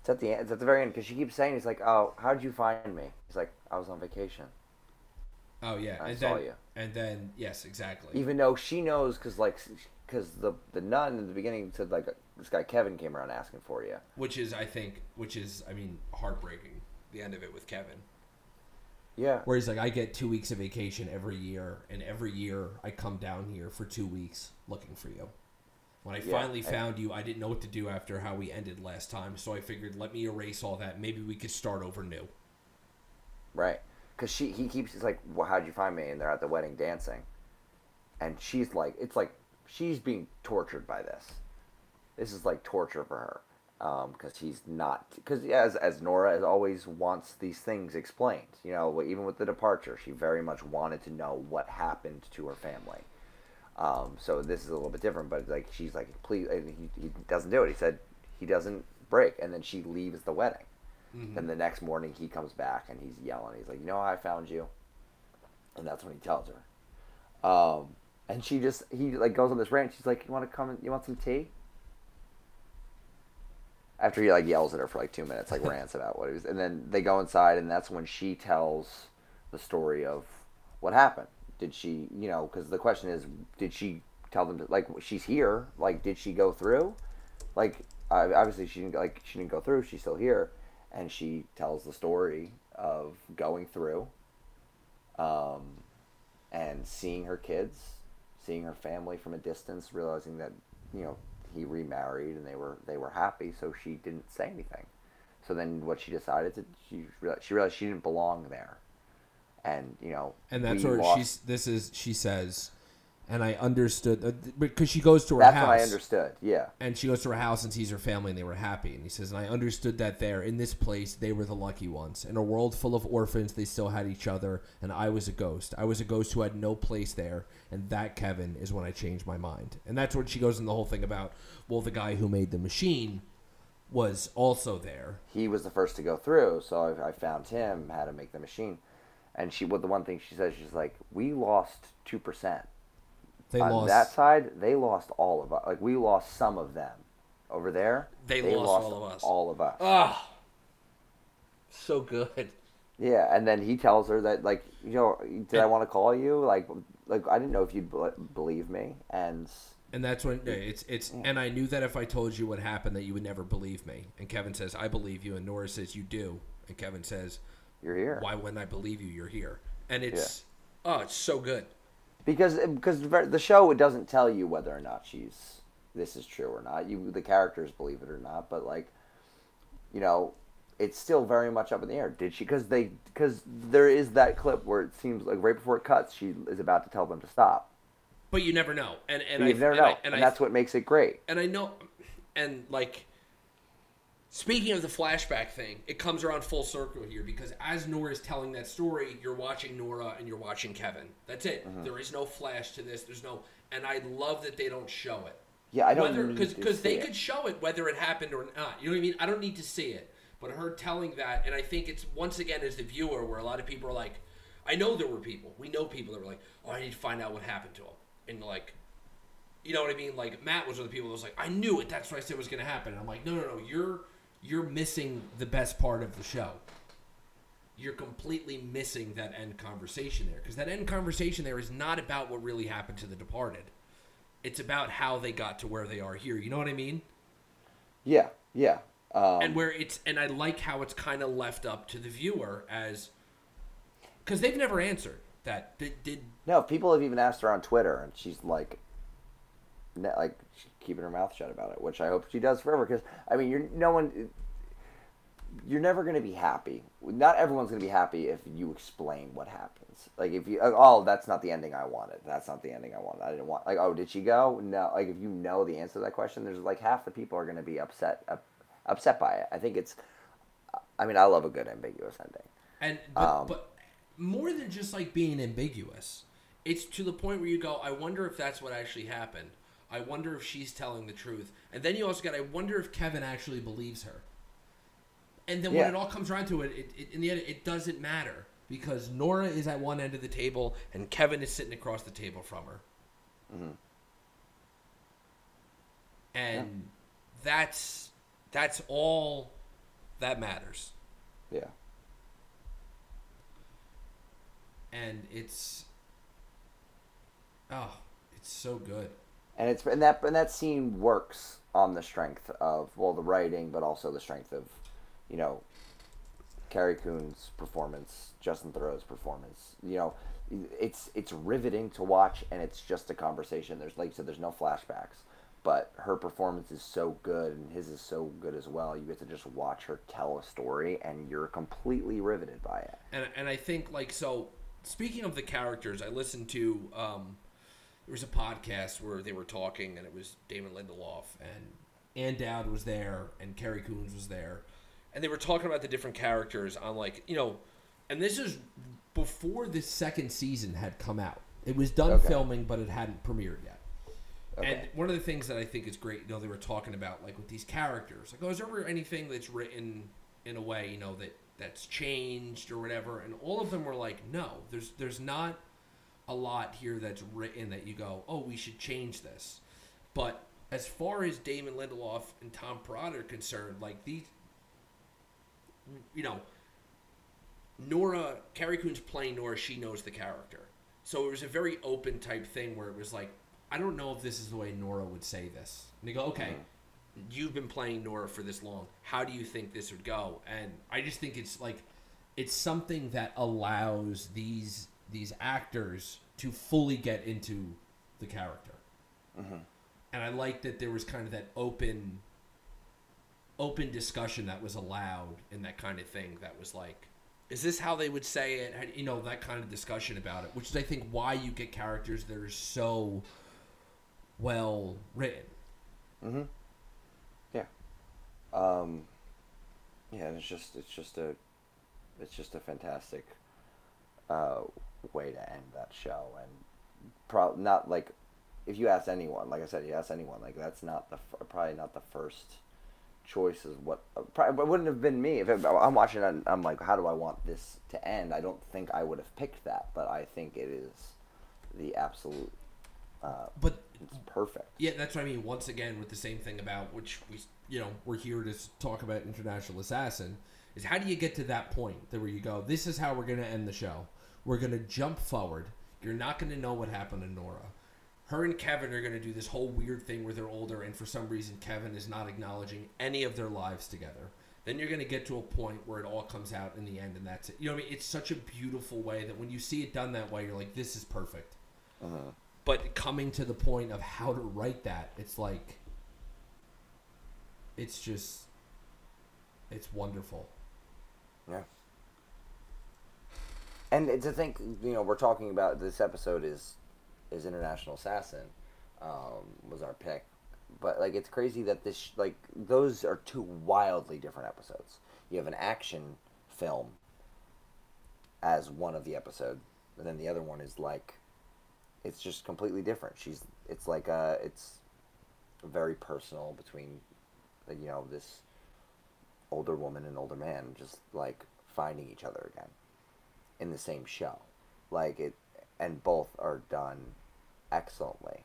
It's at the end. It's at the very end because she keeps saying, "He's like, oh, how did you find me?" He's like, "I was on vacation." oh yeah I and saw then you. and then yes exactly Even though she knows, because like, because the the nun in the beginning said like this guy Kevin came around asking for you. which is I think which is I mean heartbreaking the end of it with Kevin Yeah. where he's like I get 2 weeks of vacation every year and every year I come down here for 2 weeks looking for you when I Yeah, finally I- found you I didn't know what to do after how we ended last time so I figured let me erase all that maybe we could start over new Right. Because she he keeps he's like, well, how'd you find me? And they're at the wedding dancing, and she's like, it's like she's being tortured by this. This is like torture for her, because he's not. Because as as Nora as always wants these things explained. You know, even with the departure, she very much wanted to know what happened to her family. Um, so this is a little bit different, but like she's like, please, and he, he doesn't do it. He said he doesn't break, and then she leaves the wedding. Then the next morning he comes back and he's yelling. He's like, "You know how I found you?" And that's when he tells her. Um, and she just he like goes on this rant. She's like, "You want to come? You want some tea?" After he like yells at her for like two minutes, like rants about what he was, and then they go inside, and that's when she tells the story of what happened. Did she, you know, because the question is, did she tell them to, like she's here? Like, did she go through? Like, obviously she didn't like she didn't go through. She's still here, and she tells the story of going through, um, and seeing her kids, seeing her family from a distance, realizing that you know he remarried and they were they were happy, so she didn't say anything. So then what she decided to she realized, she realized she didn't belong there, and you know And that's where lost- she's. This is she says, and I understood uh, because she goes to her That's house. what I understood. Yeah. And she goes to her house and sees her family, and they were happy. And he says, and I understood that there in this place they were the lucky ones. In a world full of orphans, they still had each other, and I was a ghost. I was a ghost who had no place there, and that Kevin is when I changed my mind. And that's when she goes in the whole thing about, well, the guy who made the machine was also there. he was the first to go through, so I, I found him how to make the machine. And she, what the one thing she says, she's like, we lost two percent They on lost. that side. They lost all of us. Like we lost some of them over there. They lost all of us. All of us. Ah, so good. Yeah, and then he tells her that, like, you know, did I want to call you? Like, like I didn't know if you'd be- believe me. And And that's when it's it's and I knew that if I told you what happened that you would never believe me. And Kevin says, I believe you, and Nora says you do. And Kevin says, you're here. Why wouldn't I believe you? You're here. And it's Oh, it's so good. Because uh, because the show it doesn't tell you whether or not she's this is true or not. You the characters believe it or not, but like you know, it's still very much up in the air. Did she? Because they because there is that clip where it seems like right before it cuts, she is about to tell them to stop. But you never know. And and you I never and know, I, and, and I, that's what makes it great. and I know, and like, speaking of the flashback thing, it comes around full circle here because as Nora is telling that story, you're watching Nora and you're watching Kevin. That's it. Mm-hmm. There is no flash to this. There's no, and I love that they don't show it. Yeah, I don't because because they it. could show it whether it happened or not. You know what I mean? I don't need to see it, but her telling that, and I think it's once again as the viewer where a lot of people are like, I know there were people, we know people that were like, oh, I need to find out what happened to him, and like, you know what I mean? Like Matt was one of the people that was like, I knew it. That's what I said was going to happen. And I'm like, no, no, no, you're you're missing the best part of the show. You're completely missing that end conversation there because that end conversation there is not about what really happened to the departed. It's about how they got to where they are here. You know what I mean? Yeah, yeah. Um, and where it's and I like how it's kind of left up to the viewer as because they've never answered that. Did, did no, people have even asked her on Twitter, and she's like, like keeping her mouth shut about it, which I hope she does forever. Because I mean, you're no one. You're never going to be happy. Not everyone's going to be happy if you explain what happens. Like if you, oh, that's not the ending I wanted. That's not the ending I wanted. I didn't want. Like, oh, did she go? No. Like if you know the answer to that question, there's like half the people are going to be upset, up, upset by it. I think it's. I mean, I love a good ambiguous ending. And but, Um, but more than just like being ambiguous, it's to the point where you go, I wonder if that's what actually happened. I wonder if she's telling the truth. And then you also got, I wonder if Kevin actually believes her. And then Yeah. when it all comes around to it, it, it, in the end, it doesn't matter because Nora is at one end of the table and Kevin is sitting across the table from her. Mm-hmm. And that's that's all that matters. Yeah. And it's oh, it's so good. And it's and that and that scene works on the strength of well the writing, but also the strength of you know Carrie Coon's performance, Justin Theroux's performance. You know, it's it's riveting to watch, and it's just a conversation. There's like you said, there's no flashbacks, but her performance is so good, and his is so good as well. You get to just watch her tell a story, and you're completely riveted by it. and and I think like so. Speaking of the characters, I listened to um, there was a podcast where they were talking, and it was Damon Lindelof and Ann Dowd was there, and Carrie Coons was there, and they were talking about the different characters on like you know, and this is before the second season had come out. It was done Okay. filming, but it hadn't premiered yet. And one of the things that I think is great, you know, they were talking about like with these characters, like, oh, is there anything that's written in a way, you know, that that's changed or whatever? And all of them were like, no, there's there's not a lot here that's written that you go, oh, we should change this. But as far as Damon Lindelof and Tom Perrotta are concerned, like these, you know, Nora, Carrie Coon's playing Nora, she knows the character. So it was a very open type thing where it was like, I don't know if this is the way Nora would say this. And they go, okay, mm-hmm. you've been playing Nora for this long. How do you think this would go? And I just think it's like, it's something that allows these these actors to fully get into the character. And I like that there was kind of that open open discussion that was allowed and that kind of thing that was like is this how they would say it you know that kind of discussion about it which is i think why you get characters that are so well written Yeah. Um, yeah, and it's just it's just a it's just a fantastic uh, way to end that show, and pro- not like if you ask anyone, like I said, you ask anyone, like that's not the f- probably not the first choice is what uh, probably it wouldn't have been me if it, I'm watching it. and I'm like, how do I want this to end? I don't think I would have picked that, but I think it is the absolute. Uh, but it's perfect. yeah that's what i mean once again with the same thing about which we you know we're here to talk about international assassin is how do you get to that point that where you go this is how we're going to end the show we're going to jump forward you're not going to know what happened to nora her and Kevin are going to do this whole weird thing where they're older, and for some reason, Kevin is not acknowledging any of their lives together. Then you're going to get to a point where it all comes out in the end, and that's it. You know what I mean? It's such a beautiful way that when you see it done that way, you're like, this is perfect. Uh-huh. But coming to the point of how to write that, it's like, it's just, it's wonderful. Yeah. And to think, you know, we're talking about this episode is is International Assassin um, was our pick, but like it's crazy that this like those are two wildly different episodes. You have an action film as one of the episode, and then the other one is like it's just completely different. She's it's like uh it's very personal between you know this older woman and older man just like finding each other again in the same show like it and both are done excellently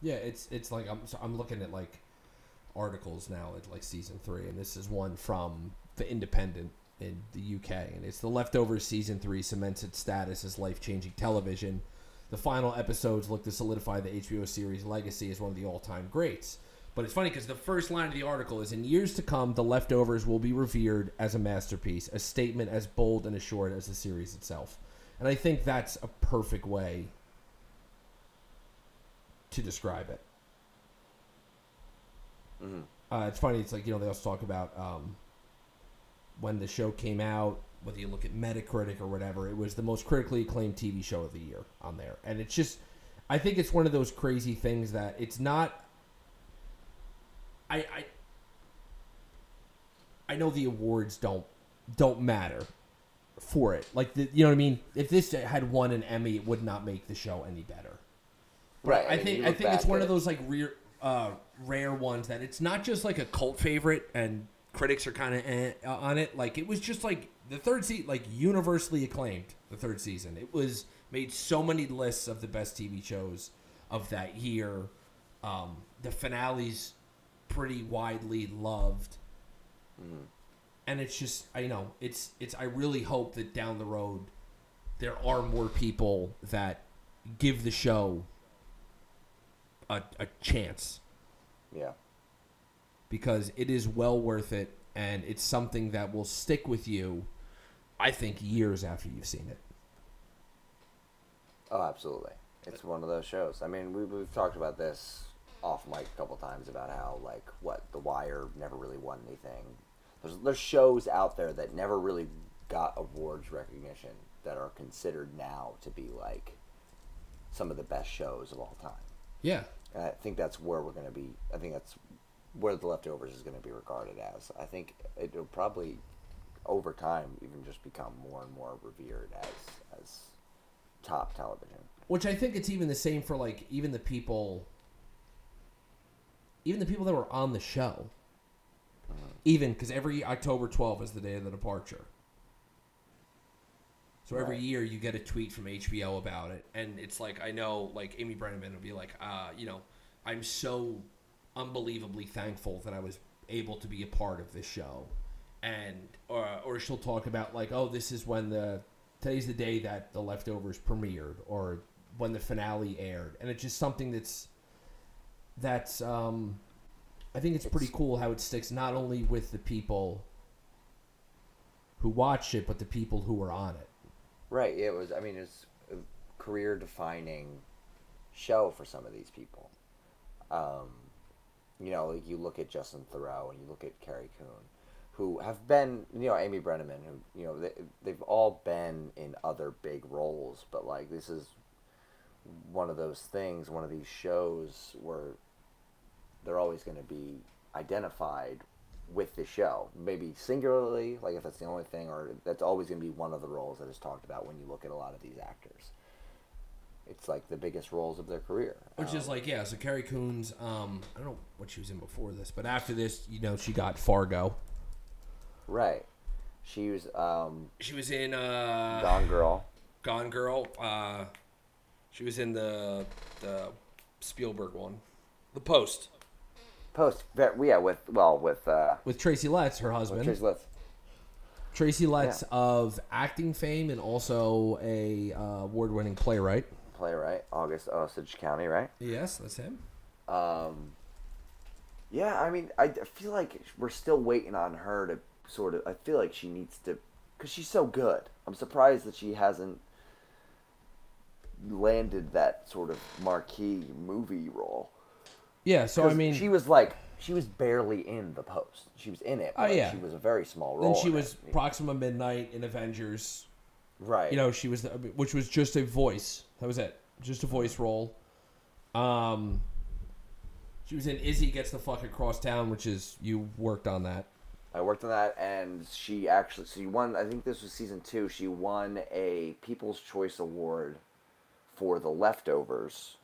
Yeah, it's it's like I'm so I'm looking at like articles now at like season three, and this is one from the Independent in the UK, and it's the leftovers season three cements its status as life changing television. The final episodes look to solidify the HBO series legacy as one of the all time greats. But it's funny because the first line of the article is in years to come, The leftovers will be revered as a masterpiece, a statement as bold and assured as the series itself. And I think that's a perfect way to describe it. Uh, it's funny. It's like you know they also talk about um, when the show came out. Whether you look at Metacritic or whatever, it was the most critically acclaimed TV show of the year on there, and it's just, I think it's one of those crazy things that it's not. I I, I know the awards don't don't matter, for it. Like the, you know what I mean? If this had won an Emmy, it would not make the show any better. Right. I mean, think I think it's one at of those like rare, uh, rare ones that it's not just like a cult favorite and critics are kind of eh, on it. Like it was just like the third season, like universally acclaimed. The third season, it was made so many lists of the best TV shows of that year. Um, the finale's pretty widely loved, mm-hmm. and it's just I know it's it's. I really hope that down the road there are more people that give the show a, a chance Yeah. because it is well worth it and it's something that will stick with you i think years after you've seen it Oh, absolutely. It's one of those shows. I mean, we, we've talked about this off mic a couple times about how, like, what The Wire never really won anything. There's there's shows out there that never really got awards recognition that are considered now to be like some of the best shows of all time. yeah And I think that's where we're going to be. I think that's where the leftovers is going to be regarded as. I think it'll probably, over time, even just become more and more revered as as top television. which i think it's even the same for like even the people even the people that were on the show even because every october 12th is the day of the departure. So every Right. year you get a tweet from HBO about it, and it's like I know, like Amy Brenneman will be like, uh, you know, I'm so unbelievably thankful that I was able to be a part of this show, and or or she'll talk about like, oh, this is when the today's the day that the leftovers premiered, or when the finale aired, and it's just something that's that's um, I think it's pretty cool how it sticks not only with the people who watch it, but the people who are on it. Right. It was. I mean, it's a career-defining show for some of these people. Um, you know, like you look at Justin Theroux and you look at Carrie Coon, who have been, you know, Amy Brenneman, who, you know, they, they've all been in other big roles, but like this is one of those things, one of these shows where they're always going to be identified with the show. Maybe singularly, like if that's the only thing, or that's always going to be one of the roles that is talked about when you look at a lot of these actors. It's like the biggest roles of their career. Which Um, is like, yeah, so Carrie Coons, um, I don't know what she was in before this, but after this, you know, she got Fargo. right. She was um, She was in uh, Gone Girl. Gone Girl. Uh, she was in the the Spielberg one, The Post. Post, yeah, with well, with uh, With Tracy Letts, her husband. Tracy Letts. Tracy Letts Yeah. of acting fame and also a uh, award-winning playwright. playwright, August Osage County, right? Yes, that's him. Um, yeah, I mean, I, I feel like we're still waiting on her to sort of. I feel like she needs to, because she's so good. I'm surprised that she hasn't landed that sort of marquee movie role. Yeah, so I mean, she was like, she was barely in the post. She was in it. Oh, but yeah. she was a very small role. then she was it. Proxima Midnight in Avengers. right. You know, she was, the, which was just a voice. That was it, just a voice role. Um, she was in Izzy Gets the Fuck Across Town, which is you worked on that. I worked on that, and she actually she won. I think this was season two. She won a People's Choice Award for The Leftovers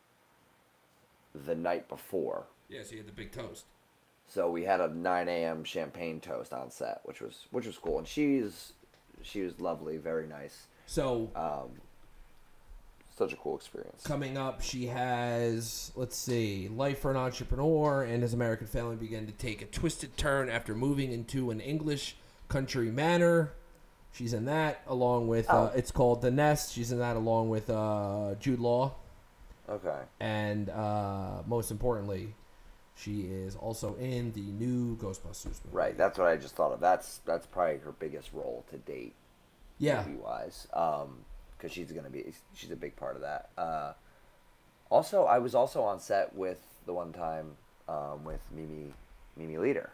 the night before. Yeah, so you had the big toast. So we had a 9 a.m. champagne toast on set, which was which was cool. And she's she was lovely, very nice. So Um, such a cool experience. Coming up, she has, let's see, Life for an Entrepreneur and His American Family begin to take a twisted turn after moving into an English country manor. She's in that along with, uh, Oh. it's called The Nest. She's in that along with uh, Jude Law. Okay. And uh, most importantly, she is also in the new Ghostbusters movie. Right. That's what I just thought of. That's that's probably her biggest role to date. Yeah. movie wise, because she's gonna be she's a big part of that. Uh, also, I was also on set with the one time um, with Mimi Mimi Leder,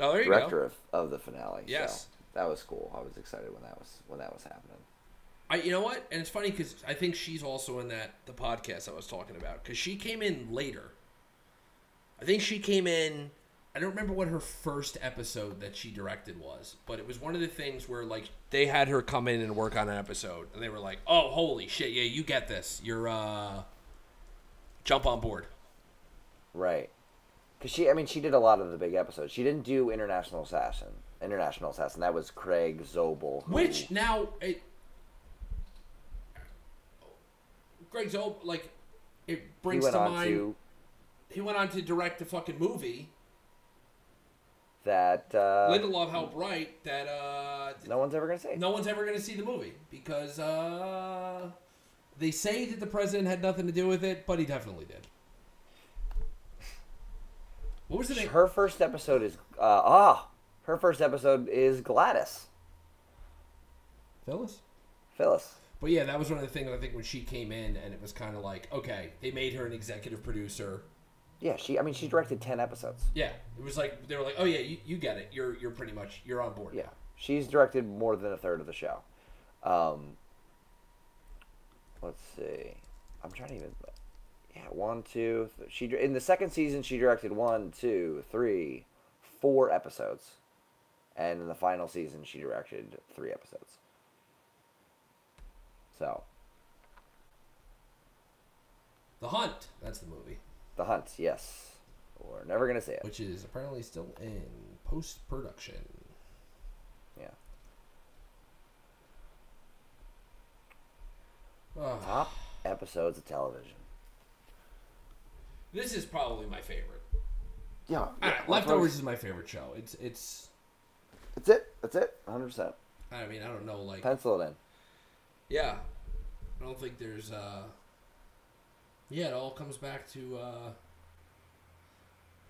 Oh, there you director go. of, of the finale. Yes. so that was cool. I was excited when that was when that was happening. I, you know what? And it's funny because I think she's also in that the podcast I was talking about because she came in later. I think she came in I don't remember what her first episode that she directed was, but it was one of the things where like they had her come in and work on an episode, and they were like, "Oh, holy shit, yeah, you get this. You're uh, jump on board." Right. Because she, I mean, she did a lot of the big episodes. She didn't do International Assassin. International Assassin. That was Craig Zobel. who- Which now it, Greg Zob like it brings to mind. to He went on to direct a fucking movie. that. Uh, Lindelof helped write that. Uh, no one's ever gonna see. no one's ever going to see the movie because uh, they say that the president had nothing to do with it, but he definitely did. What was the name? Her first episode is uh, ah. Her first episode is Gladys Phyllis? Phyllis. But yeah, that was one of the things I think when she came in, and it was kind of like, okay, they made her an executive producer. Yeah, she. I mean, she directed ten episodes. Yeah, it was like they were like, oh yeah, you, you get it. You're you're pretty much you're on board. Yeah, she's directed more than a third of the show. Um, let's see. I'm trying to even. Yeah, one, two. Th- she in the second season she directed one, two, three, four episodes, and in the final season she directed three episodes. So The Hunt. That's the movie, the hunt, yes, we're never gonna say it. which is apparently still in post production. Yeah. Oh, Top episodes of television. this is probably my favorite. Yeah, yeah, right, Leftovers is my favorite show. It's it's. That's it. That's it. 100. percent I mean, I don't know, like Pencil it in. Yeah, I don't think there's uh. Yeah, it all comes back to uh.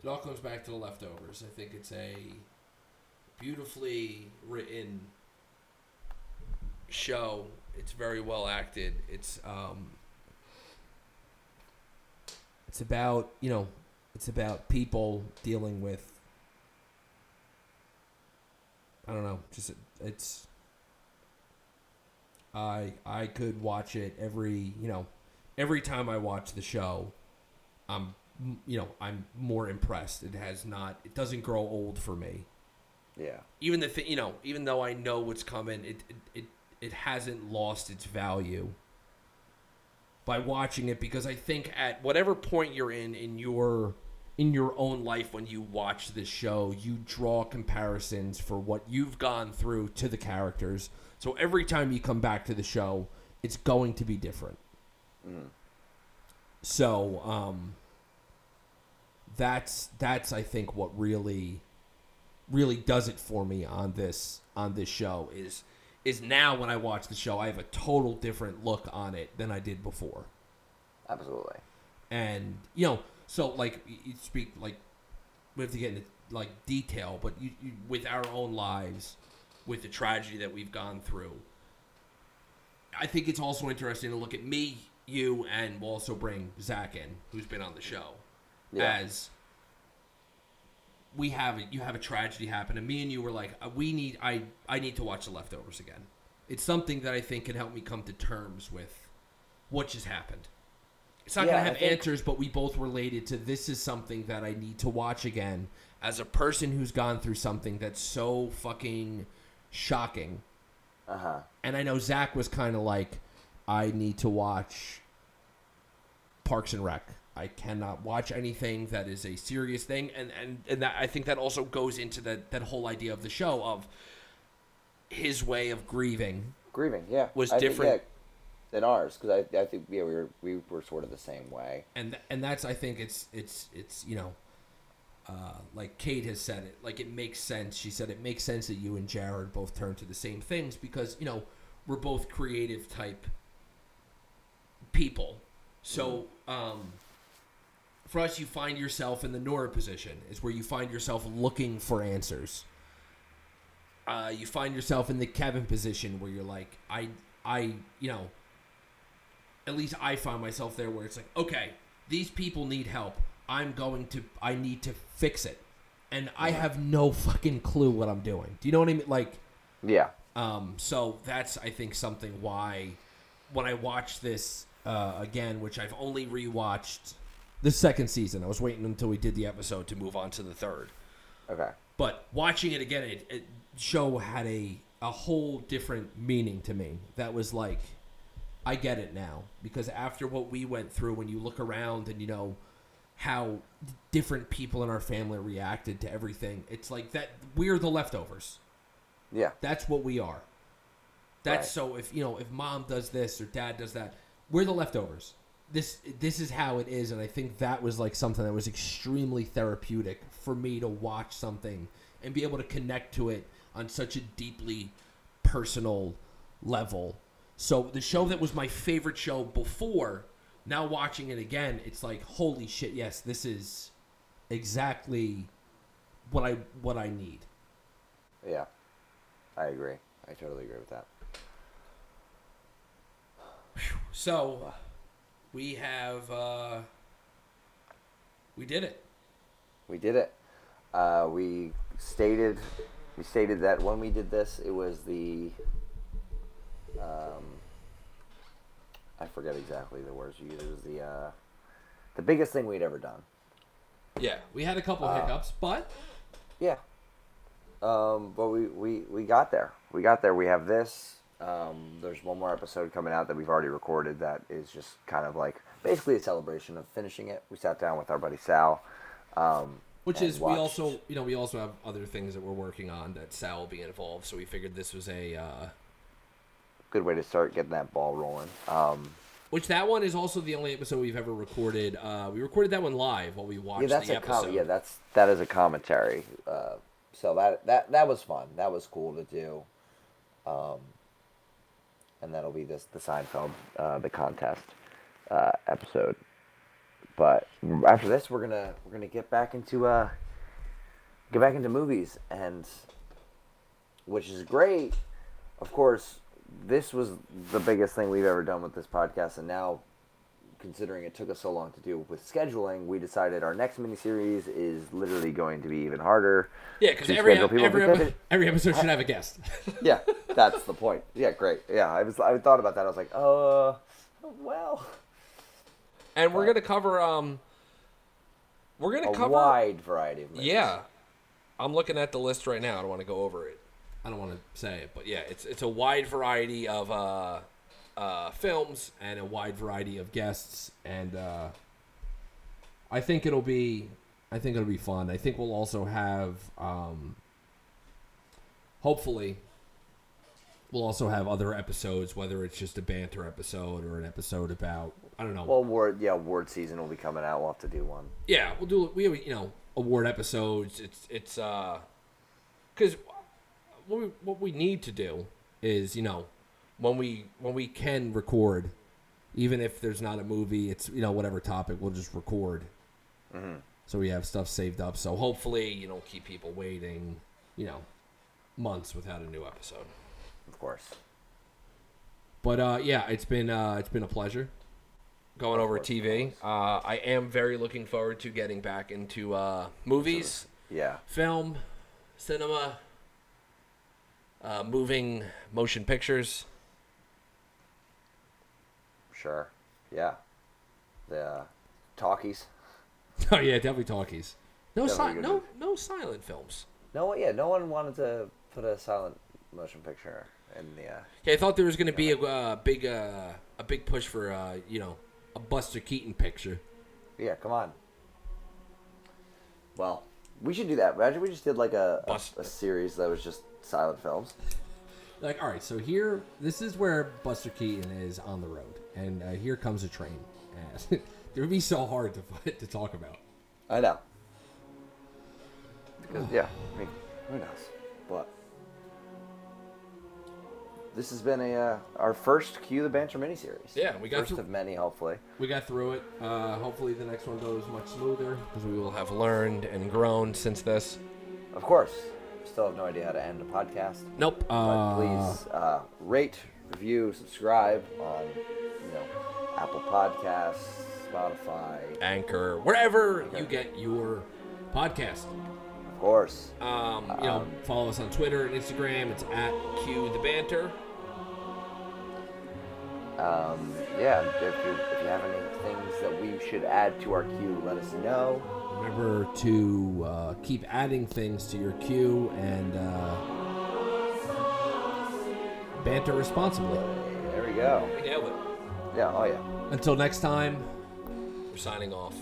It all comes back to the leftovers. I think it's a beautifully written show. It's very well acted. It's um. It's about, you know, it's about people dealing with I don't know, just it's I I could watch it every, you know, every time I watch the show, I'm you know, I'm more impressed. It has not it doesn't grow old for me. Yeah. even the thing, you know, even though I know what's coming, it it it, it hasn't lost its value by watching it because I think at whatever point you're in in your in your own life when you watch this show, you draw comparisons for what you've gone through to the characters. So every time you come back to the show, it's going to be different. So, um that's that's I think what really really does it for me on this on this show is is now when I watch the show I have a total different look on it than I did before. Absolutely. And you know, so like you speak like we have to get into like detail, but you, you with our own lives, with the tragedy that we've gone through. I think it's also interesting to look at me, you, and we'll also bring Zach in, who's been on the show, Yeah. as we have it. You have a tragedy happen, and me and you were like, uh, we need. I I need to watch the leftovers again. It's something that I think can help me come to terms with what just happened. It's not Yeah, gonna have think- answers, but we both related to this is something that I need to watch again as a person who's gone through something that's so fucking shocking. Uh huh. and I know Zach was kind of like, I need to watch Parks and Rec. I cannot watch anything that is a serious thing, and and and that I think that also goes into that that whole idea of the show of his way of grieving. Grieving, yeah, Was I think, different. yeah, than ours because I, I think yeah we were we were sort of the same way. and and that's I think it's it's it's you know, uh, like Kate has said it, like it makes sense. She said it makes sense that you and Jared both turn to the same things because you know We're both creative type people, so um, for us, you find yourself in the Nora position is where you find yourself looking for answers. uh, you find yourself Yourself in the Kevin position where you're like, I I you know, at least I find myself there where it's like, okay, these people need help. I'm going to, I need to fix it. and I have no fucking clue what I'm doing. Do you know what I mean? Like. Yeah, Um, so that's, I think, something why when I watch this uh, again, which I've only rewatched The second season. I was waiting until we did the episode to move on to the third. Okay. But watching it again, it, it show had a a whole different meaning to me. That was like, I get it now because after what we went through, when you look around and you know how different people in our family reacted to everything, it's like that we're the leftovers. Yeah. That's what we are. That's Right. so if you know if mom does this or dad does that, we're the leftovers. This this is how it is, and I think that was like something that was extremely therapeutic for me to watch something and be able to connect to it on such a deeply personal level. So the show that was my favorite show before, now watching it again, it's like holy shit! Yes, this is exactly what I what I need. Yeah. I agree. I totally agree with that. So we have uh we did it. We did it. Uh, we stated we stated that when we did this, it was the um, I forget exactly the words you used. It was the uh, the biggest thing we'd ever done. Yeah, we had a couple hiccups, but Yeah. Um, but we, we, we got there. We got there. We have this. Um, there's one more episode coming out that we've already recorded that is just kind of like basically a celebration of finishing it. We sat down with our buddy Sal. Um, which is we also you know we also have other things that we're working on that Sal will be involved. So we figured this was a uh, good way to start getting that ball rolling. Um, which that one is also the only episode we've ever recorded. Uh, we recorded that one live while we watched yeah, that's the a episode. com- yeah, that's that is a commentary. Uh, so that that that was fun. That was cool to do. Um, and that'll be this the Seinfeld uh, the contest uh, episode. But after this, we're gonna we're gonna get back into uh get back into movies and which is great. Of course, this was the biggest thing we've ever done with this podcast, and now considering it took us so long to do with scheduling, we decided our next miniseries is literally going to be even harder. yeah, because every every, because it- every episode should have a guest. Yeah, that's the point. Yeah, great. Yeah, I was I thought about that. I was like, uh, well, And we're gonna cover um. We're gonna cover. a wide variety of movies. Yeah, I'm looking at the list right now. I don't want to go over it. I don't want to say it, but yeah, it's it's a wide variety of uh, uh, films and a wide variety of guests, and uh, I think it'll be I think it'll be fun. I think we'll also have um, hopefully we'll also have other episodes, whether it's just a banter episode or an episode about I don't know. Well, award yeah, award season will be coming out. We'll have to do one. Yeah, we'll do. We have, you know award episodes. It's it's uh, because what we what we need to do is you know when we when we can record, even if there's not a movie, it's you know whatever topic we'll just record. So we have stuff saved up. So hopefully you don't keep people waiting. You know, months without a new episode. Of course. But uh, yeah, it's been uh, it's been a pleasure. Going over TV. Uh, I am very looking forward to getting back into uh, movies, Yeah. film, cinema, uh, moving motion pictures. Sure. Yeah. The uh, talkies. Oh yeah, definitely talkies. No, Definitely si- no, no silent films. No one. Yeah. No one wanted to put a silent motion picture in the. Uh, Yeah, I thought there was going to be a uh, big uh, a big push for uh, you know a Buster Keaton picture. yeah. Come on. Well, we should do that. Imagine we just did like a a, a series that was just silent films. Like, all right, so here, this is where Buster Keaton is on the road, and uh, here comes a train. It would be so hard to to talk about. I know. Because yeah, I mean, who knows? But this has been a uh, our first Cue the Banter miniseries. Yeah, we got first through- of many, hopefully. We got through it. Uh, hopefully, the next one goes much smoother. Because we will have learned and grown since this. Of course, still have no idea how to end a podcast. Nope. But Uh, please uh, rate, review, subscribe on you know Apple Podcasts, Spotify, Anchor, wherever you get your podcast. of course. Um, you know, follow us on Twitter and Instagram. It's at Cue the Banter. Um, yeah, if you if you have any things that we should add to our queue, let us know. Remember to uh, keep adding things to your queue and uh, banter responsibly. There we go. We nailed it. Yeah. Oh yeah. Until next time, We're signing off.